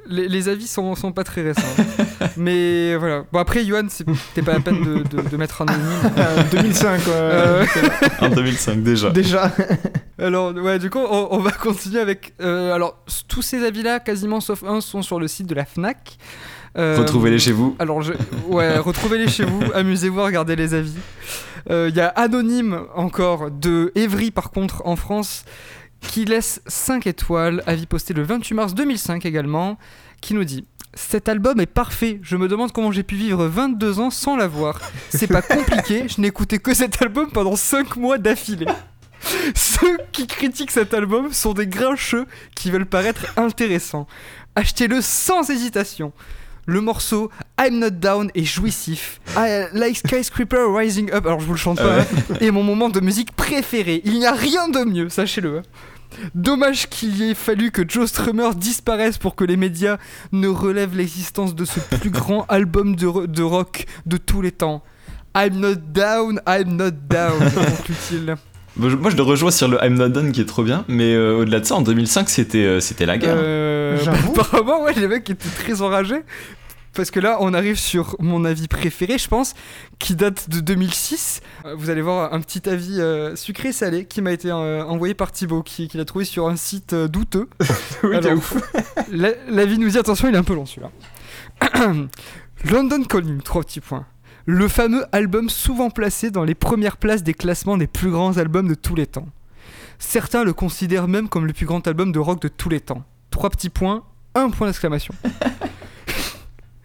les, les avis sont, sont pas très récents. Mais voilà. Bon, après, Johan, c'est- c'était pas la peine de, de- de mettre un anonyme. Euh, 2005, ouais. Euh, En 2005 déjà. Déjà. alors, ouais, du coup, on, on va continuer avec. euh, alors, tous ces avis-là, quasiment sauf un, sont sur le site de la Fnac. Euh, Retrouvez-les chez vous. Alors, je... ouais, retrouvez-les chez vous, amusez-vous à regarder les avis. Il y a Anonyme encore de Evry, par contre, en France, qui laisse 5 étoiles, avis posté le 28 mars 2005 également, qui nous dit Cet album est parfait, je me demande comment j'ai pu vivre 22 ans sans l'avoir. C'est pas compliqué, je écouté que cet album pendant 5 mois d'affilée. Ceux qui critiquent cet album sont des grincheux qui veulent paraître intéressants. Achetez-le sans hésitation. Le morceau I'm Not Down est jouissif. I, like Skyscraper Rising Up, alors je vous le chante pas, hein, est mon moment de musique préféré. Il n'y a rien de mieux, sachez-le. hein. Dommage qu'il y ait fallu que Joe Strummer disparaisse pour que les médias ne relèvent l'existence de ce plus grand album de, ro- de rock de tous les temps. I'm not down, I'm not down, conclut-il. Moi je- moi, je le rejoins sur le I'm Not Done qui est trop bien, mais euh, au-delà de ça, en 2005 c'était euh, c'était la guerre. Euh, J'avoue. bah, apparemment, ouais, les mecs étaient très enragés. Parce que là, on arrive sur mon avis préféré, je pense, qui date de 2006. Euh, Vous allez voir un petit avis euh, sucré-salé qui m'a été euh, envoyé par Thibaut, qui, qui l'a trouvé sur un site euh, douteux. Oui, Alors, ouf. la- L'avis nous dit, attention, il est un peu long celui-là. London Calling, trois petits points. Le fameux album souvent placé dans les premières places des classements des plus grands albums de tous les temps. Certains le considèrent même comme le plus grand album de rock de tous les temps. Trois petits points, un point d'exclamation.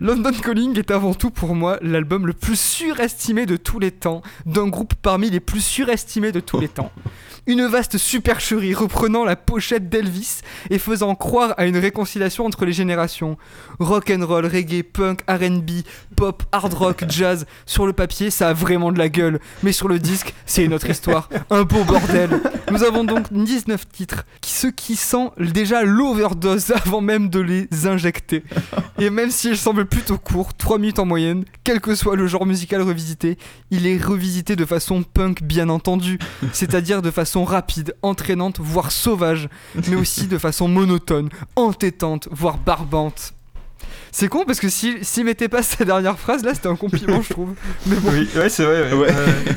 London Calling est avant tout pour moi l'album le plus surestimé de tous les temps, d'un groupe parmi les plus surestimés de tous les temps. Une vaste supercherie reprenant la pochette d'Elvis et faisant croire à une réconciliation entre les générations. Rock and roll, reggae, punk, R&B, pop, hard rock, jazz. Sur le papier, ça a vraiment de la gueule, mais sur le disque, c'est une autre histoire. Un beau bordel. Nous avons donc 19 titres, qui- ce qui sent déjà l'overdose avant même de les injecter. Et même s'il semble plutôt court, 3 minutes en moyenne, quel que soit le genre musical revisité, il est revisité de façon punk bien entendu, c'est-à-dire de façon rapide, entraînante, voire sauvage, mais aussi de façon monotone, entêtante, voire barbante. C'est con parce que s'il s'il mettait pas sa dernière phrase, là c'était un compliment, je trouve. Mais bon, Oui, ouais, c'est vrai. Ouais. Ouais.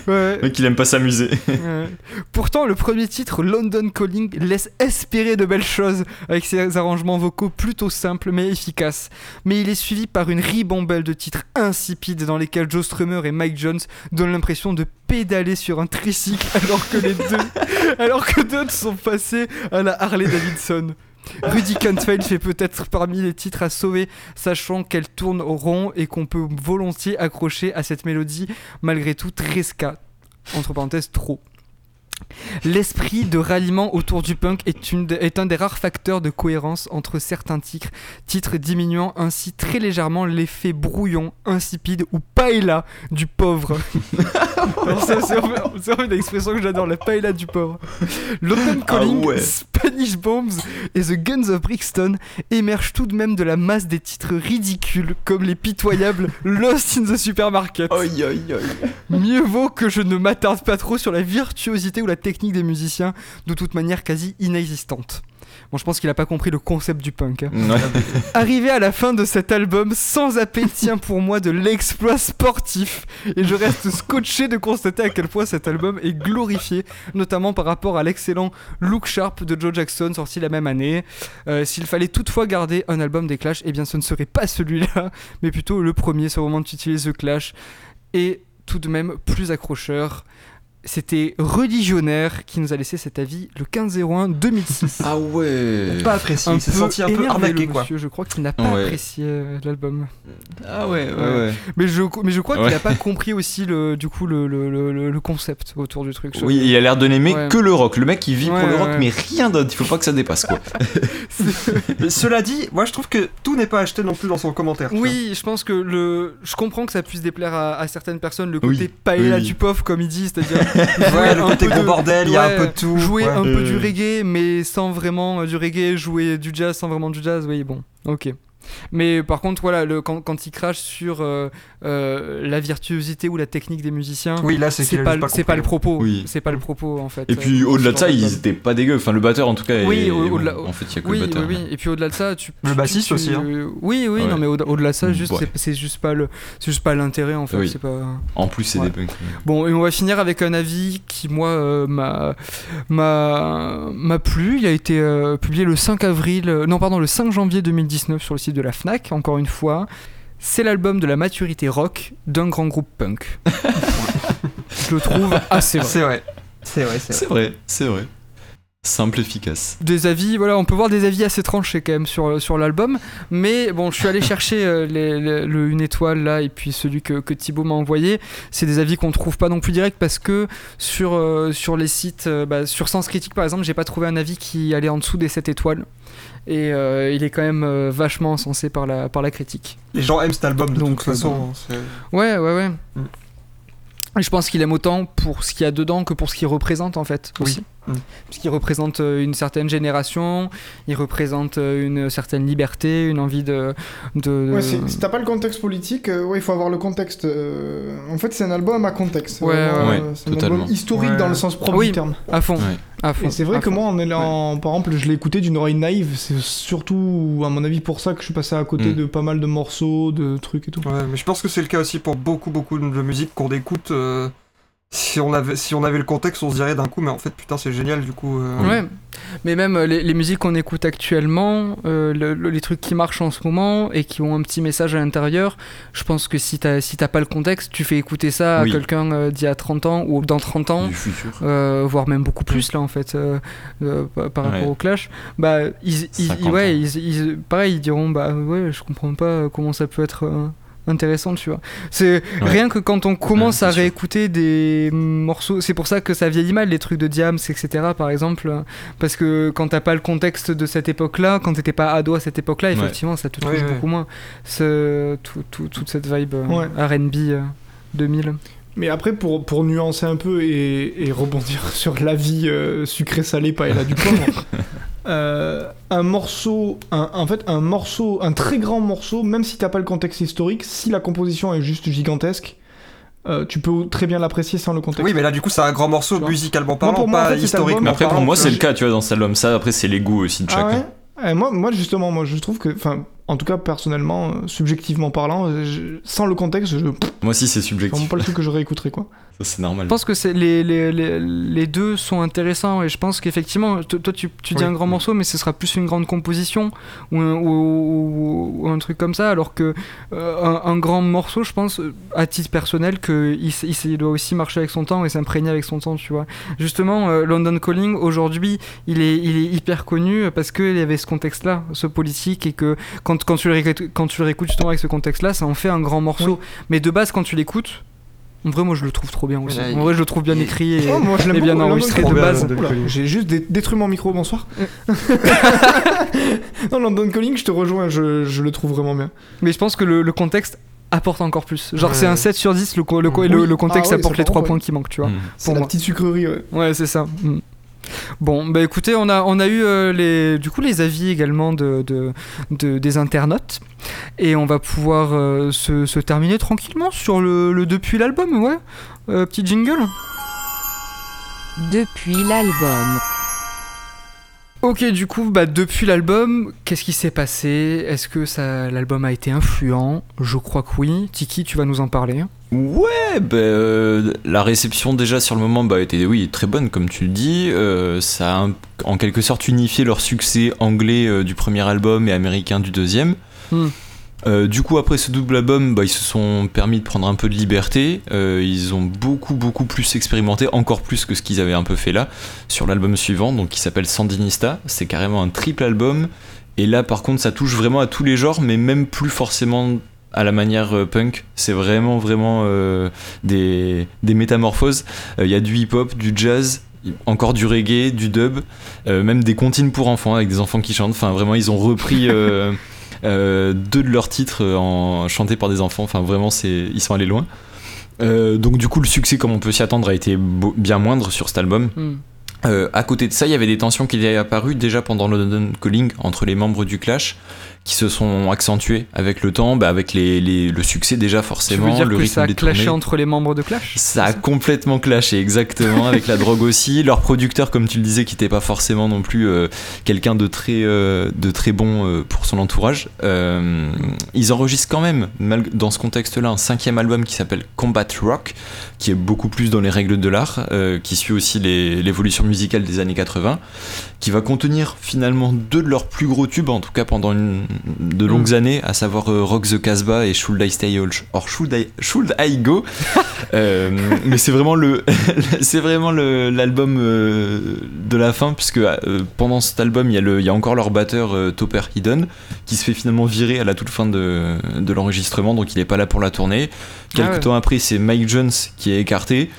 ouais. Mec, il aime pas s'amuser. Ouais. Pourtant, le premier titre, London Calling, laisse espérer de belles choses avec ses arrangements vocaux plutôt simples mais efficaces. Mais il est suivi par une ribambelle de titres insipides dans lesquels Joe Strummer et Mike Jones donnent l'impression de pédaler sur un tricycle alors que les deux, alors que d'autres sont passés à la Harley Davidson. Rudy Cantfield fait peut-être parmi les titres à sauver, sachant qu'elle tourne au rond et qu'on peut volontiers accrocher à cette mélodie, malgré tout très ska entre parenthèses trop. L'esprit de ralliement autour du punk est, une de- est un des rares facteurs de cohérence entre certains titres, titres diminuant ainsi très légèrement l'effet brouillon, insipide ou paella du pauvre. C'est une expression que j'adore, la paella du pauvre. London Ah Calling, ouais. Spanish Bombs et The Guns of Brixton émergent tout de même de la masse des titres ridicules comme les pitoyables Lost in the Supermarket. Oi, oi, oi. Mieux vaut que je ne m'attarde pas trop sur la virtuosité ou la technique des musiciens, de toute manière quasi inexistante. Bon, je pense qu'il a pas compris le concept du punk. hein. Arrivé à la fin de cet album, sans appel tient pour moi de l'exploit sportif, et je reste scotché de constater à quel point cet album est glorifié, notamment par rapport à l'excellent Look Sharp de Joe Jackson sorti la même année. Euh, S'il fallait toutefois garder un album des Clash, eh bien ce ne serait pas celui-là, mais plutôt le premier, c'est au moment d'utiliser The Clash, et tout de même plus accrocheur. C'était Religionnaire qui nous a laissé cet avis le 15-01-2006. Ah ouais. Pas apprécié, il s'est senti un peu énervé, arnaqué quoi. monsieur, je crois qu'il n'a pas Ouais. apprécié euh, l'album. Ah ouais, ouais, Ouais. ouais. Mais je, mais je crois qu'il n'a pas compris aussi le, du coup le, le, le, concept autour du truc. Oui, il a l'air de n'aimer Ouais. que le rock. Le mec, il vit Ouais, pour le rock, ouais. mais rien d'autre. Il faut pas que ça dépasse, quoi. Mais cela dit, moi je trouve que tout n'est pas acheté non plus dans son commentaire. Oui, je pense que le, je comprends que ça puisse déplaire à, à certaines personnes le Oui. côté paella Oui, oui. du pauvre comme il dit, c'est-à-dire Ouais, le un côté peu gros de- bordel, il y a un peu de tout. jouer ouais. un peu Euh. du reggae mais sans vraiment euh, du reggae, jouer du jazz sans vraiment du jazz. Oui, bon, ok. Mais par contre, voilà, le, quand, quand il crache sur euh, euh, la virtuosité ou la technique des musiciens, Oui, là c'est c'est pas, le- c'est pas le compris. propos. Oui. C'est pas le propos en fait. Et puis Euh, au-delà de ça, ils étaient pas dégueux. Enfin, le batteur en tout cas. Oui, est- au-delà- En fait, il y a que Oui, le oui, batteur. oui. Et puis au-delà de ça, tu. Le bassiste tu- aussi, hein. Oui, oui, Ouais. non, mais au- au-delà de ça, juste, Ouais. c'est- c'est juste pas le, c'est juste pas l'intérêt en fait. Oui. C'est pas. En plus, c'est Ouais. des punks. Bon, et on va finir avec un avis qui, moi, euh, m'a, m'a, m'a plu. Il a été euh, publié le 5 avril, euh, non, pardon, le 5 janvier 2019 sur le site de la Fnac, encore une fois. C'est l'album de la maturité rock d'un grand groupe punk. Je le trouve assez vrai. C'est vrai. C'est vrai, c'est vrai. C'est vrai, c'est vrai. Simple, efficace. Des avis, voilà, on peut voir des avis assez tranchés quand même sur, sur l'album. Mais bon, je suis allé chercher euh, les- les- le une étoile là et puis celui que, que Thibaut m'a envoyé. C'est des avis qu'on trouve pas non plus direct parce que sur, euh, sur les sites, euh, bah, sur Sens Critique par exemple, j'ai pas trouvé un avis qui allait en dessous des 7 étoiles. Et euh, il est quand même euh, vachement encensé par la, par la critique. Les gens aiment cet album de Donc, toute façon. Ouais, ouais, ouais. Mm. Et je pense qu'il aime autant pour ce qu'il y a dedans que pour ce qu'il représente en fait Oui. aussi. Mm. Parce qu'il représente euh, une certaine génération, il représente euh, une certaine liberté, une envie de. de Ouais, c'est- si t'as pas le contexte politique, euh, ouais, il faut avoir le contexte. euh, En fait, c'est un album à contexte. Ouais, ouais, euh, un totalement. album historique Ouais. dans le sens propre Oui. du terme. à fond. Ouais. À fond. Et c'est vrai à que fond. moi, en, en- par exemple, je l'ai écouté d'une oreille naïve. C'est surtout, à mon avis, pour ça que je suis passé à côté Mm. de pas mal de morceaux, de trucs et tout. Ouais, mais je pense que c'est le cas aussi pour beaucoup, beaucoup de musique qu'on écoute. euh, si, on avait, si on avait le contexte, on se dirait d'un coup, mais en fait, putain, c'est génial du coup. euh, Ouais, mais même euh, les, les musiques qu'on écoute actuellement, euh, le- le- les trucs qui marchent en ce moment et qui ont un petit message à l'intérieur, je pense que si t'as si t'as pas le contexte, tu fais écouter ça à Oui. quelqu'un euh, d'il y a 30 ans ou dans 30 ans, euh, voire même beaucoup plus là en fait euh, euh, par- rapport Ouais. au Clash, bah ils, ils- 50 ouais, ils, ils- pareil ils diront bah ouais je comprends pas comment ça peut être euh, intéressant tu vois. C'est Ouais. rien que quand on commence à sûr. réécouter des morceaux, c'est pour ça que ça vieillit mal les trucs de Diams etc par exemple euh, parce que quand t'as pas le contexte de cette époque-là, quand t'étais pas ado à cette époque-là, Ouais. effectivement ça te touche Ouais, ouais. beaucoup moins. Ce, tout- tout- toute cette vibe euh, Ouais. R&B euh, 2000. Mais après, pour, pour nuancer un peu et, et rebondir sur la vie euh, sucré-salé paella du pauvre, euh, un morceau, un- en fait, un morceau, un très grand morceau, même si t'as pas le contexte historique, si la composition est juste gigantesque, euh, tu peux très bien l'apprécier sans le contexte. Oui, mais là, du coup, c'est un grand morceau musicalement parlant, pour moi, en pas fait, historiquement album- Mais après, pour moi, c'est le cas, tu vois, dans cet album. Ça, après, c'est les goûts aussi de Ah chacun. ouais Eh, moi, moi, justement, moi, je trouve que, enfin, en tout cas, personnellement, euh, subjectivement parlant, je- sans le contexte, je, Moi aussi, c'est c'est vraiment subjectif. pas le truc que je réécouterais, quoi. Ça, c'est normal. Je pense que c'est les, les, les, les deux sont intéressants et je pense qu'effectivement, toi tu, tu dis Oui. un grand morceau, mais ce sera plus une grande composition ou un, ou, ou- ou un truc comme ça, alors que euh, un, un grand morceau, je pense, à titre personnel, qu'il il, s- il doit aussi marcher avec son temps et s'imprégner avec son temps, tu vois. Justement, euh, London Calling, aujourd'hui, il est, il est hyper connu parce qu'il y avait ce contexte-là, ce politique, et que quand, quand, tu le réécoutes, quand tu le réécoutes justement avec ce contexte-là, ça en fait un grand morceau. Mais de base, quand tu l'écoutes, en vrai, moi je le trouve trop bien aussi. Ouais, En vrai, je le trouve bien il- écrit et, Oh, moi, je l'aime et bien beaucoup, enregistré de base. J'ai juste dé- détruit mon micro, bonsoir. non, London Calling, je te rejoins, je, je le trouve vraiment bien. Mais je pense que le, le contexte apporte encore plus. Genre, Ouais. c'est un 7 sur 10, le, co- le, co- Oui. le, le contexte Ah apporte les par 3 contre, points qui manquent, tu vois. C'est Pour la moi. petite sucrerie, ouais. Ouais, c'est ça. Mm. Bon, bah écoutez, on a, on a eu euh, les, du coup les avis également de, de, de- des internautes. Et on va pouvoir euh, se, se terminer tranquillement sur le, le depuis l'album, ouais. Euh, petit jingle. Depuis l'album. Ok, du coup, bah, depuis l'album, qu'est-ce qui s'est passé? Est-ce que ça, l'album a été influent? Je crois que oui. Tiki, tu vas nous en parler. Ouais, ben, euh, la réception déjà sur le moment bah, était oui, très bonne comme tu le dis. Euh, ça a en quelque sorte unifié leur succès anglais euh, du premier album et américain du deuxième. Hmm. Du coup, après ce double album, bah, ils se sont permis de prendre un peu de liberté. Ils ont beaucoup, beaucoup plus expérimenté, encore plus que ce qu'ils avaient un peu fait là, sur l'album suivant, donc qui s'appelle Sandinista. C'est carrément un triple album. Et là, par contre, ça touche vraiment à tous les genres, mais même plus forcément à la manière euh, punk. C'est vraiment, vraiment euh, des, des métamorphoses. Euh, Il y a du hip-hop, du jazz. Encore du reggae, du dub, euh, même des comptines pour enfants avec des enfants qui chantent. Enfin, vraiment, ils ont repris deux de leurs titres en, chantés par des enfants. Enfin, vraiment, c'est, ils sont allés loin. Donc, du coup, le succès, comme on peut s'y attendre, a été beau- bien moindre sur cet album. Hmm. Euh, à côté de ça, il y avait des tensions qui étaient apparues déjà pendant le London Calling entre les membres du Clash, qui se sont accentuées avec le temps, bah, avec les, les- le succès déjà Tu forcément, veux dire le que rythme ça a clashé tournées. entre les membres de Clash Ça a complètement clashé, exactement, avec la drogue aussi. Leur producteur, comme tu le disais, qui n'était pas forcément non plus euh, quelqu'un de très, euh, de très bon euh, pour son entourage. Ils enregistrent quand même, mal- dans ce contexte-là, un cinquième album qui s'appelle Combat Rock, qui est beaucoup plus dans les règles de l'art, qui suit aussi l'évolution musicale des années 80, qui va contenir finalement deux de leurs plus gros tubes, en tout cas pendant une, de longues Mm. années, à savoir euh, Rock the Casbah et Should I Stay Or or Should I, Should I Go? Euh, mais c'est vraiment le c'est vraiment l'album euh, de la fin puisque pendant cet album il y a le il y a encore leur batteur Topper Hidden qui se fait finalement virer à la toute fin de, de l'enregistrement donc il est pas là pour la tournée quelques Ah ouais. temps après c'est Mike Jones qui est écarté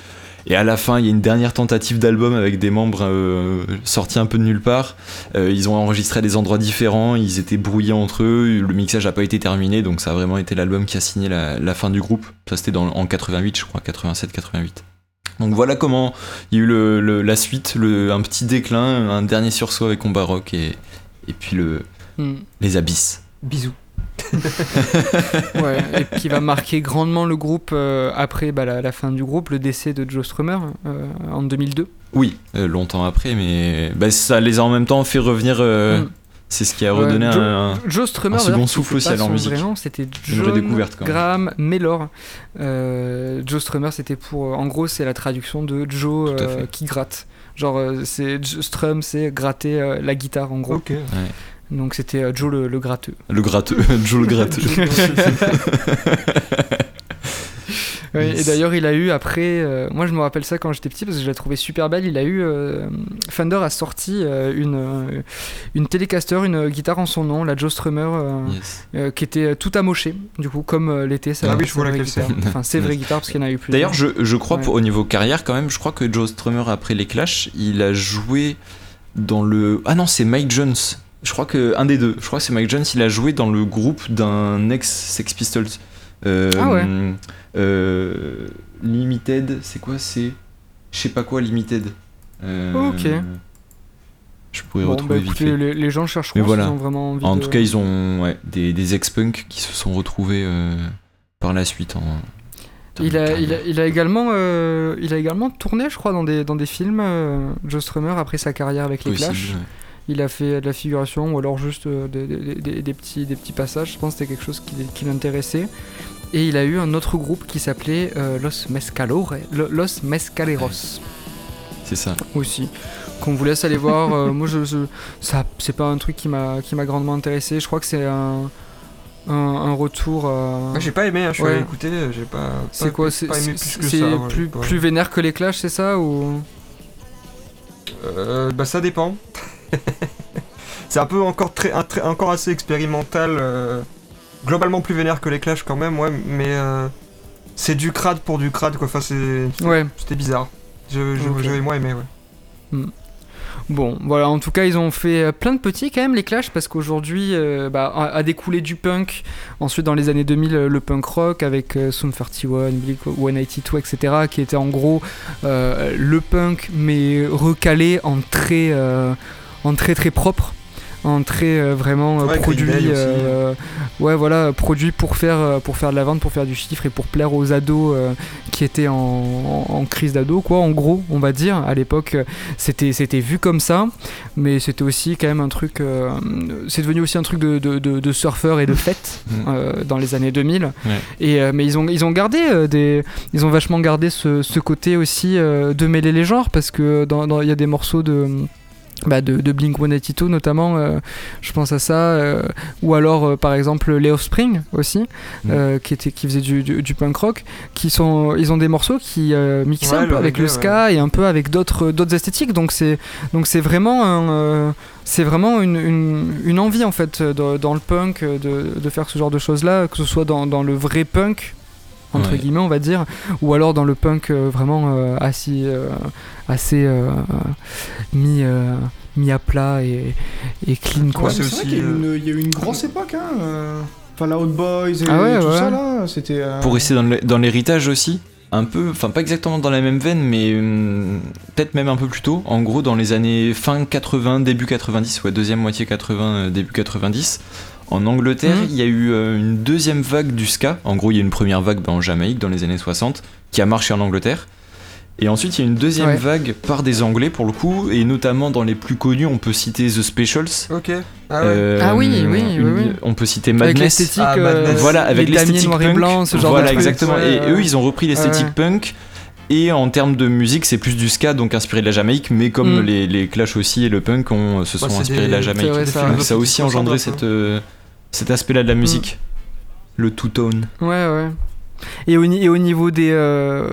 et à la fin, il y a une dernière tentative d'album avec des membres euh, sortis un peu de nulle part. Euh, ils ont enregistré à des endroits différents, ils étaient brouillés entre eux, le mixage n'a pas été terminé, donc ça a vraiment été l'album qui a signé la, la fin du groupe. Ça, c'était en 88, je crois, 87-88. Donc voilà comment il y a eu le- le- la suite, le- un petit déclin, un dernier sursaut avec Combat Rock et, et puis le, Hmm. les abysses. Bisous. ouais, et qui va marquer grandement le groupe euh, après bah, la, la fin du groupe, le décès de Joe Strummer euh, en 2002. Oui, euh, longtemps après, mais bah, ça les a en même temps fait revenir. euh, Mm. C'est ce qui a Ouais, redonné Joe- un, Joe Strummer, un second souffle aussi à leur musique. c'était Une John vraie découverte, quand même. Graham Mellor. Euh, Joe Strummer, c'était pour. En gros, c'est la traduction de Joe euh, qui gratte. Genre, euh, c'est Strum, c'est gratter euh, la guitare en gros. Ok. Donc c'était euh, Joe le, le gratteux. le gratteux, Joe le gratteux. Et d'ailleurs, il a eu après. euh, moi, je me rappelle ça quand j'étais petit parce que je la trouvais super belle. Il a eu. euh, Fender a sorti euh, une, euh, une Telecaster, une guitare en son nom, la Joe Strummer, euh, Yes. euh, qui était toute amochée, du coup, comme euh, l'était sa, Ah oui, je vois vraie laquelle c'est. guitare. Enfin, ses vraies guitares parce qu'il y en a eu plus. D'ailleurs, je, je crois Ouais. pour- au niveau carrière, quand même, je crois que Joe Strummer, après les Clash, il a joué dans le. Ah non, c'est Mike Jones. Je crois que un des deux. Je crois que c'est Mike Jones. Il a joué dans le groupe d'un ex Sex Pistols. Euh, Ah ouais. euh, Limited, c'est quoi C'est. Je sais pas quoi, Limited. Euh, Ok. Je pourrais Bon, retrouver bah, vite écoutez, fait. les, les gens chercheront Mais voilà. s'ils ont vraiment envie En de- tout cas, ils ont ouais, des, des ex-punk qui se sont retrouvés par la suite. En, Il a, il, a, il a également, il a également tourné, je crois, dans des, dans des films, Joe Strummer, après sa carrière avec les Possible, Clash. ouais. Il a fait de la figuration ou alors juste euh, des, des- des- des petits, des petits passages. Je pense que c'était quelque chose qui, qui l'intéressait. Et il a eu un autre groupe qui s'appelait euh, Los Los Mescaleros C'est ça. aussi. Qu'on vous laisse aller voir. Euh, moi, je, je- ça, c'est pas un truc qui m'a, qui m'a grandement intéressé. Je crois que c'est un, un, un retour. euh, Ah, j'ai pas aimé, hein, je suis Ouais. allé écouter, j'ai pas. c'est pas- quoi C'est, pas aimé c'est- plus que c'est ça, ouais, plus, pas- plus vénère que les Clash, c'est ça ou? Euh, bah ça dépend. c'est un peu encore très, un- très- encore assez expérimental. euh, globalement plus vénère que les Clash quand même, ouais, mais euh, c'est du crade pour du crade quoi. Enfin Ouais. c'était bizarre. Je, moins aimé, ouais. Bon, voilà, en tout cas, ils ont fait euh, plein de petits quand même, les Clash, parce qu'aujourd'hui, euh, bah, a, découlé du punk. Ensuite, dans les années 2000, euh, le punk rock avec euh, Sum 31, Blink 182, etc., qui était en gros euh, le punk, mais recalé en très, en très très propre. En très euh, vraiment euh, Ouais, produit, aussi. euh, ouais voilà, produit pour faire euh, pour faire de la vente, pour faire du chiffre et pour plaire aux ados euh, qui étaient en, en- en crise d'ado quoi. En gros, on va dire à l'époque, euh, c'était c'était vu comme ça, mais c'était aussi quand même un truc. euh, c'est devenu aussi un truc de, de, de, de surfeur et de fête Mm. euh, dans les années 2000. Ouais. Et euh, mais ils ont ils ont gardé euh, des ils ont vachement gardé ce, ce côté aussi euh, de mêler les genres parce que dans- il y a des morceaux de bah, de, de Blink 182 notamment, euh, je pense à ça, euh, ou alors euh, par exemple les Offspring aussi, euh, qui, était, qui faisaient du, du- du punk rock, qui sont, ils ont des morceaux qui mixent Ouais, un peu le avec le ska et un peu avec d'autres d'autres esthétiques, donc c'est donc c'est vraiment un, c'est vraiment une, une, une envie en fait de- dans le punk de, de faire ce genre de choses là, que ce soit dans, dans le vrai punk entre Ouais. guillemets on va dire, ou alors dans le punk euh, vraiment euh, assez, euh, assez euh, mis, euh, mis à plat et, et clean quoi. Ouais, c'est vrai aussi, qu'il y, a eu une- il y a eu une grosse époque, hein. euh, Fallout Boys et Ah ouais, tout ouais. ça là, c'était. euh, Pour rester dans l'héritage aussi, un peu, enfin pas exactement dans la même veine, mais hum, peut-être même un peu plus tôt. En gros, dans les années fin 80, début 90, ouais, deuxième moitié 80, euh, début 90. En Angleterre, Mhm. il y a eu euh, une deuxième vague du ska. En gros, il y a une première vague bah, en Jamaïque dans les années 60 qui a marché en Angleterre. Et ensuite, il y a une deuxième Ouais. vague par des Anglais pour le coup, et notamment dans les plus connus, on peut citer The Specials. Ok. Ah ouais. Euh, Ah oui, oui, oui, une- oui. On peut citer Avec Madness. l'esthétique, Ah, euh, Madness. Voilà, avec l'esthétique noir et punk. blanc, ce genre voilà, exactement. Ouais, et eux, ils ont repris l'esthétique Ouais. punk. Et en termes de musique, c'est plus du ska, donc inspiré de la Jamaïque, mais comme Mm. les, les Clash aussi et le punk ont, se sont inspirés des- de la Jamaïque. ça. Donc ça a aussi engendré cette, euh, cet aspect-là de la musique. Le two-tone. Ouais, ouais. Et au, ni- et au niveau des. euh,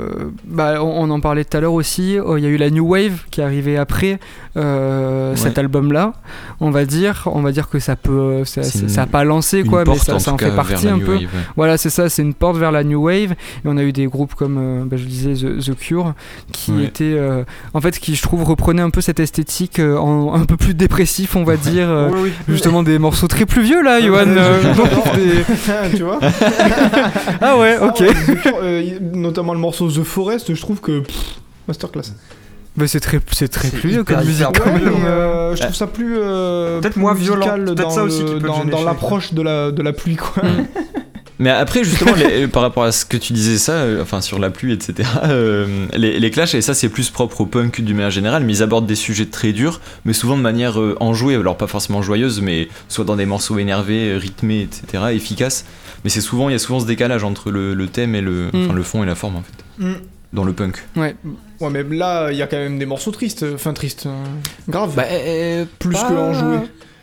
bah, on, on en parlait tout à l'heure aussi. oh, Il y a eu la New Wave qui est arrivée après euh, Ouais. cet album-là. On va dire, on va dire que ça peut, ça, C'est une- ça a pas lancé quoi, mais ça, en ça fait partie un New peu. Wave. Voilà, c'est ça, c'est une porte vers la New Wave. Et on a eu des groupes comme, euh, bah, je disais, The, The Cure, qui Ouais. étaient, euh, en fait, qui je trouve reprenaient un peu cette esthétique euh, en, un peu plus dépressif, on va dire. euh, Oui, oui. Justement des morceaux très plus vieux là, Johan. euh, tu vois Ah ouais, ok. Cure, euh, y- notamment le morceau The Forest, je trouve que. pff, masterclass. Mais c'est très, c'est très C'est plus comme musique. hyper quand Ouais, même. mais euh, je trouve ça plus. euh, Peut-être plus moins violent, peut-être dans ça aussi le- qui peut te dans, gêner dans chez- l'approche de la, de la pluie, quoi. Mm. Mais après, justement, les- par rapport à ce que tu disais, ça, euh, enfin sur la pluie, etc., euh, les, les Clash, et ça c'est plus propre au punk d'une manière générale, mais ils abordent des sujets très durs, mais souvent de manière euh, enjouée, alors pas forcément joyeuse, mais soit dans des morceaux énervés, euh, rythmés, etc., efficaces. Mais c'est souvent, il y a souvent ce décalage entre le, le thème et le, Mm. le fond et la forme, en fait, Mm. dans le punk. Ouais. Ouais, mais là, il y a quand même des morceaux tristes. Enfin, tristes. euh, grave. Bah, plus pas- que enjoué.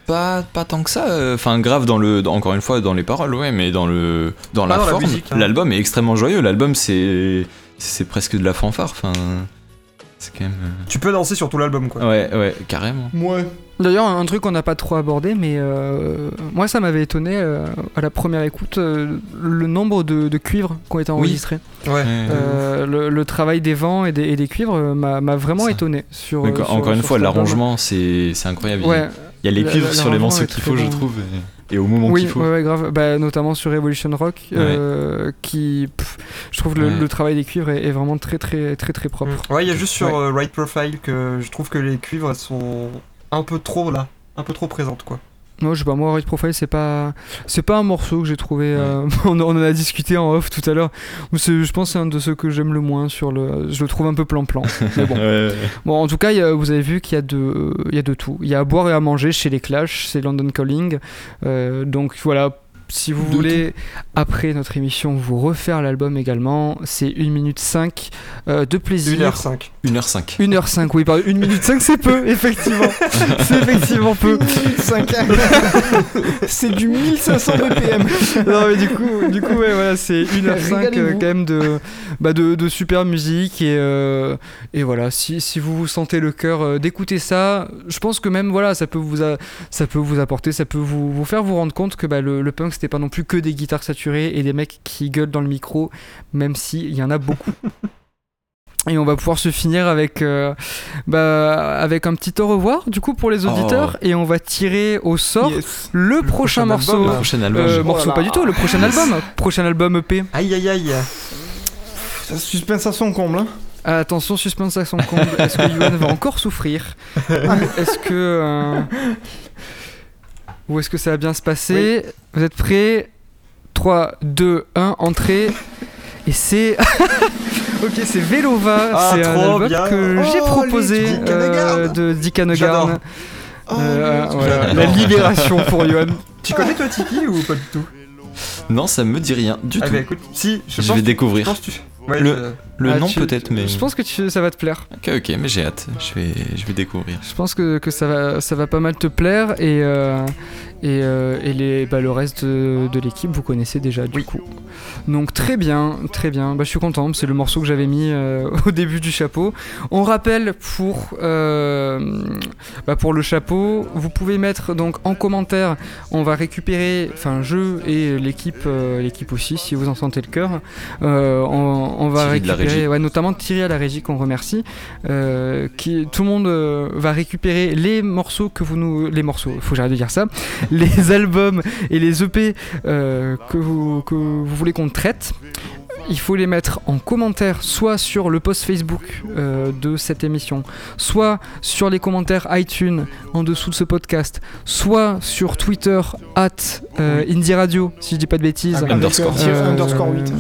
Pas, pas tant que ça. euh, Enfin, grave dans le. dans- encore une fois, dans les paroles, ouais, mais dans le. Dans Pas la dans la forme. musique, hein. L'album est extrêmement joyeux. L'album, c'est. C'est presque de la fanfare. Enfin. C'est quand même. Tu peux danser sur tout l'album, quoi. euh, Ouais, ouais, carrément. Ouais. D'ailleurs, un truc qu'on n'a pas trop abordé, mais euh, moi ça m'avait étonné euh, à la première écoute, euh, le nombre de, de cuivres qui ont été enregistrés. Ouais. Ouais. Euh, le, le travail des vents et des, et des cuivres euh, m'a vraiment Ça. étonné. Sur, euh, encore- sur- une sur fois, l'arrangement, c'est c'est incroyable. Ouais, Il y a les cuivres la- sur les morceaux qu'il faut, je trouve, et, et au moment oui, qu'il faut. ouais, ouais, grave. Bah, notamment sur Evolution Rock, euh, qui, pff, je trouve le, Ouais. le travail des cuivres est, est vraiment très très très très propre. Ouais, il y a juste sur Ouais. euh, Right Profile que je trouve que les cuivres elles sont un peu trop là, un peu trop présentes, quoi. Moi, je sais pas, moi, Right Profile, c'est pas, c'est pas un morceau que j'ai trouvé. euh, on, on en a discuté en off tout à l'heure. Je pense que c'est un de ceux que j'aime le moins sur le. Je le trouve un peu plan-plan. Mais bon. Ouais, ouais. bon, en tout cas, il y a- vous avez vu qu'il y a de, il y a de tout. Il y a à boire et à manger chez les Clash, c'est London Calling. Euh, donc voilà. Si vous voulez, après notre émission, vous refaire l'album également, c'est 1 minute 5 euh, de plaisir. 1h05. 1h05. 1h05, oui, pardon. 1 minute 5, c'est peu, effectivement. c'est effectivement peu. C'est du 1500 BPM. non mais du coup, du coup ouais, voilà, c'est 1h05 euh, quand même de, bah, de, de super musique et, euh, et voilà, si, si vous vous sentez le cœur euh, d'écouter ça, je pense que même voilà, ça peut vous, a- ça peut vous apporter, ça peut vous, vous faire vous rendre compte que bah, le, le punk c'était pas non plus que des guitares saturées et des mecs qui gueulent dans le micro, même s'il y en a beaucoup. Et on va pouvoir se finir avec, euh, bah, avec un petit au revoir du coup pour les auditeurs et on va tirer au sort Yes. le, prochain, prochain morceau. album, Le prochain album. Euh, Oh morceau là pas du tout, le prochain album. Prochain album EP. Aïe aïe aïe. Ça suspense à son comble. Hein. Ah, attention, suspense à son comble. Est-ce que Yuan va encore souffrir? Ou est-ce que. euh, Ou est-ce que ça va bien se passer Vous êtes prêts? 3, 2, 1, entrée. Et c'est. ok, c'est Velova. Ah, c'est un trop album bien. que Oh, j'ai les proposé Dick euh, de Dick Hanegarn. J'adore. Oh, Euh, voilà, la libération pour Yuan. Tu connais toi Tiki ou pas du tout? Non, ça me dit rien du Ah tout. bah écoute, si, je, je pense, vais je découvrir. pense que tu, Ouais, Le- Le Ah, nom tu- peut-être, mais. Je pense que tu- ça va te plaire. Ok, ok, mais j'ai hâte. Je vais, je vais découvrir. Je pense que, que ça, va, ça va pas mal te plaire et, euh, et, euh, et les, bah, le reste de, de l'équipe vous connaissez déjà du coup. Donc très bien, très bien. Bah, je suis content, c'est le morceau que j'avais mis euh, au début du chapeau. On rappelle pour, euh, bah, pour le chapeau, vous pouvez mettre donc en commentaire, on va récupérer, enfin je et l'équipe euh, l'équipe aussi si vous en sentez le cœur. Euh, on, va Thierry de la récupérer, régie. ouais, notamment Thierry à la régie qu'on remercie. Euh, qui, tout le monde euh, va récupérer les morceaux que vous nous. Les morceaux, faut que j'arrête de dire ça. Les albums et les EP euh, que, vous, que vous voulez qu'on traite. Il faut les mettre en commentaire, soit sur le post Facebook euh, de cette émission, soit sur les commentaires iTunes en dessous de ce podcast, soit sur Twitter, at euh, Indie Radio, si je dis pas de bêtises. Underscore. euh, tiret- Euh, underscore 8.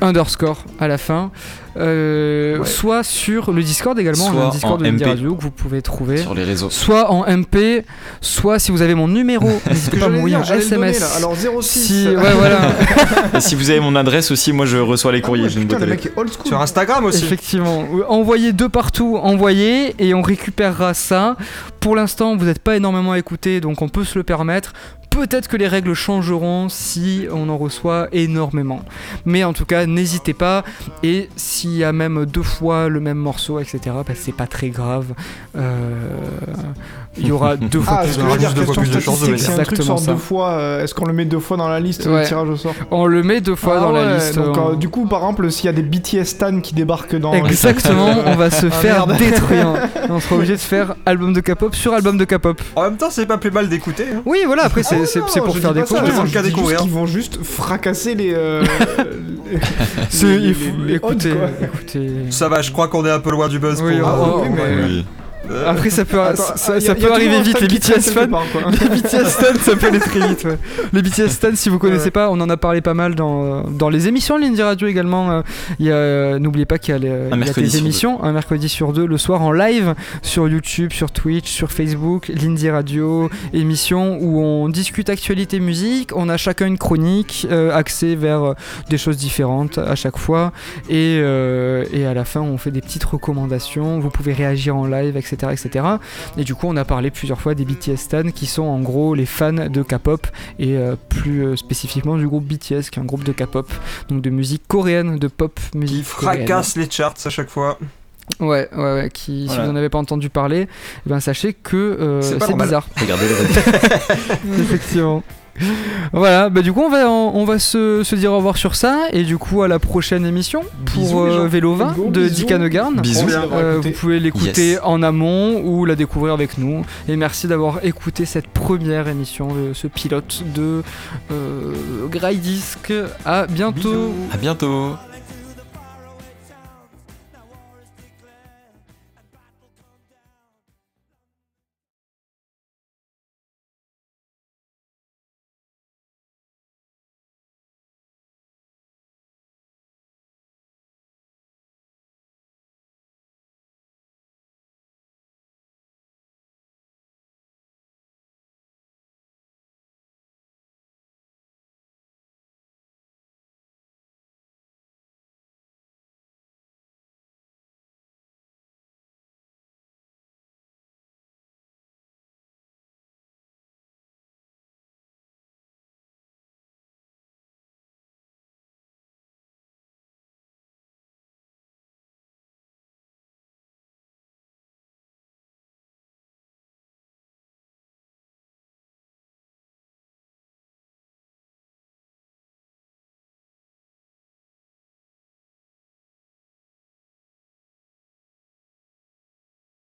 Underscore à la fin. Euh, Ouais. Soit sur le Discord également, on a Soit un Discord de MP. Radio que vous pouvez trouver. Sur les réseaux. Soit en MP, soit si vous avez mon numéro, n'hésitez pas à m'envoyer un donner, SMS. Alors 06. si, ouais, voilà, Et si vous avez mon adresse aussi, moi je reçois les Ah courriers. ouais, j'ai une putain, le à mec est old school. Sur Instagram aussi. effectivement. Envoyez de partout, envoyez, et on récupérera ça. Pour l'instant, vous n'êtes pas énormément à écouter, donc on peut se le permettre. Peut-être que les règles changeront si on en reçoit énormément. Mais en tout cas, n'hésitez pas. Et s'il y a même deux fois le même morceau, etc., bah, c'est pas très grave. Euh, Il y aura deux fois Ah, plus de dire, deux fois question plus de chances de statistique, si un gagner. truc sort Exactement deux fois, euh, est-ce qu'on le met deux fois dans la liste Ouais. le tirage au sort On le met deux fois Ah dans la liste. Donc, on- euh, du coup, par exemple, s'il y a des BTS Stan qui débarquent dans. Exactement, on va se faire merde. détruire. On sera obligé de faire album de K-pop sur album de K-pop. En même temps, c'est pas plus mal d'écouter. hein. Oui, voilà, après c'est Ah c'est- pour faire des pas ça, cours. demande je qu'à dis juste découvrir. qu'ils vont juste fracasser les. euh, écoutez, écoutez. Ça va, je crois qu'on est un peu loin du buzz. Oui, pour- Ah. Euh, Après, ça peut, Attends, ça, y a- ça y a peut arriver vite. Les BTS fans, part, les BTS fans, ça peut aller très vite. ouais. Les BTS fans, si vous connaissez Ouais. pas, on en a parlé pas mal dans, dans les émissions L'Indie Radio également. euh, euh, N'oubliez pas qu'il y a, les, il y a mercredi des émissions un mercredi sur deux le soir en live sur YouTube, sur Twitch, sur Facebook, l'Indie Radio, émission où on discute actualité musique. On a chacun une chronique euh, axée vers des choses différentes à chaque fois. Et, euh, et à la fin, on fait des petites recommandations. Vous pouvez réagir en live, etc. etc. Et du coup, on a parlé plusieurs fois des BTS Stan qui sont en gros les fans de K-pop et euh, plus euh, spécifiquement du groupe BTS qui est un groupe de K-pop, donc de musique coréenne, de pop Qui musique coréenne. fracasse les charts à chaque fois. Ouais, ouais, ouais. Qui, Voilà. Si vous n'en avez pas entendu parler, eh ben sachez que euh, C'est bizarre. Regardez les réseaux. Effectivement. Voilà, bah du coup on va, on, on va se, se dire au revoir sur ça et du coup à la prochaine émission pour Bisous, euh, gens. Vélo 20 Gros de d'avoir Euh, vous pouvez l'écouter Yes. en amont ou la découvrir avec nous. Et merci d'avoir écouté cette première émission, de ce pilote de euh, Grey Disc. À bientôt. Bisous. À bientôt.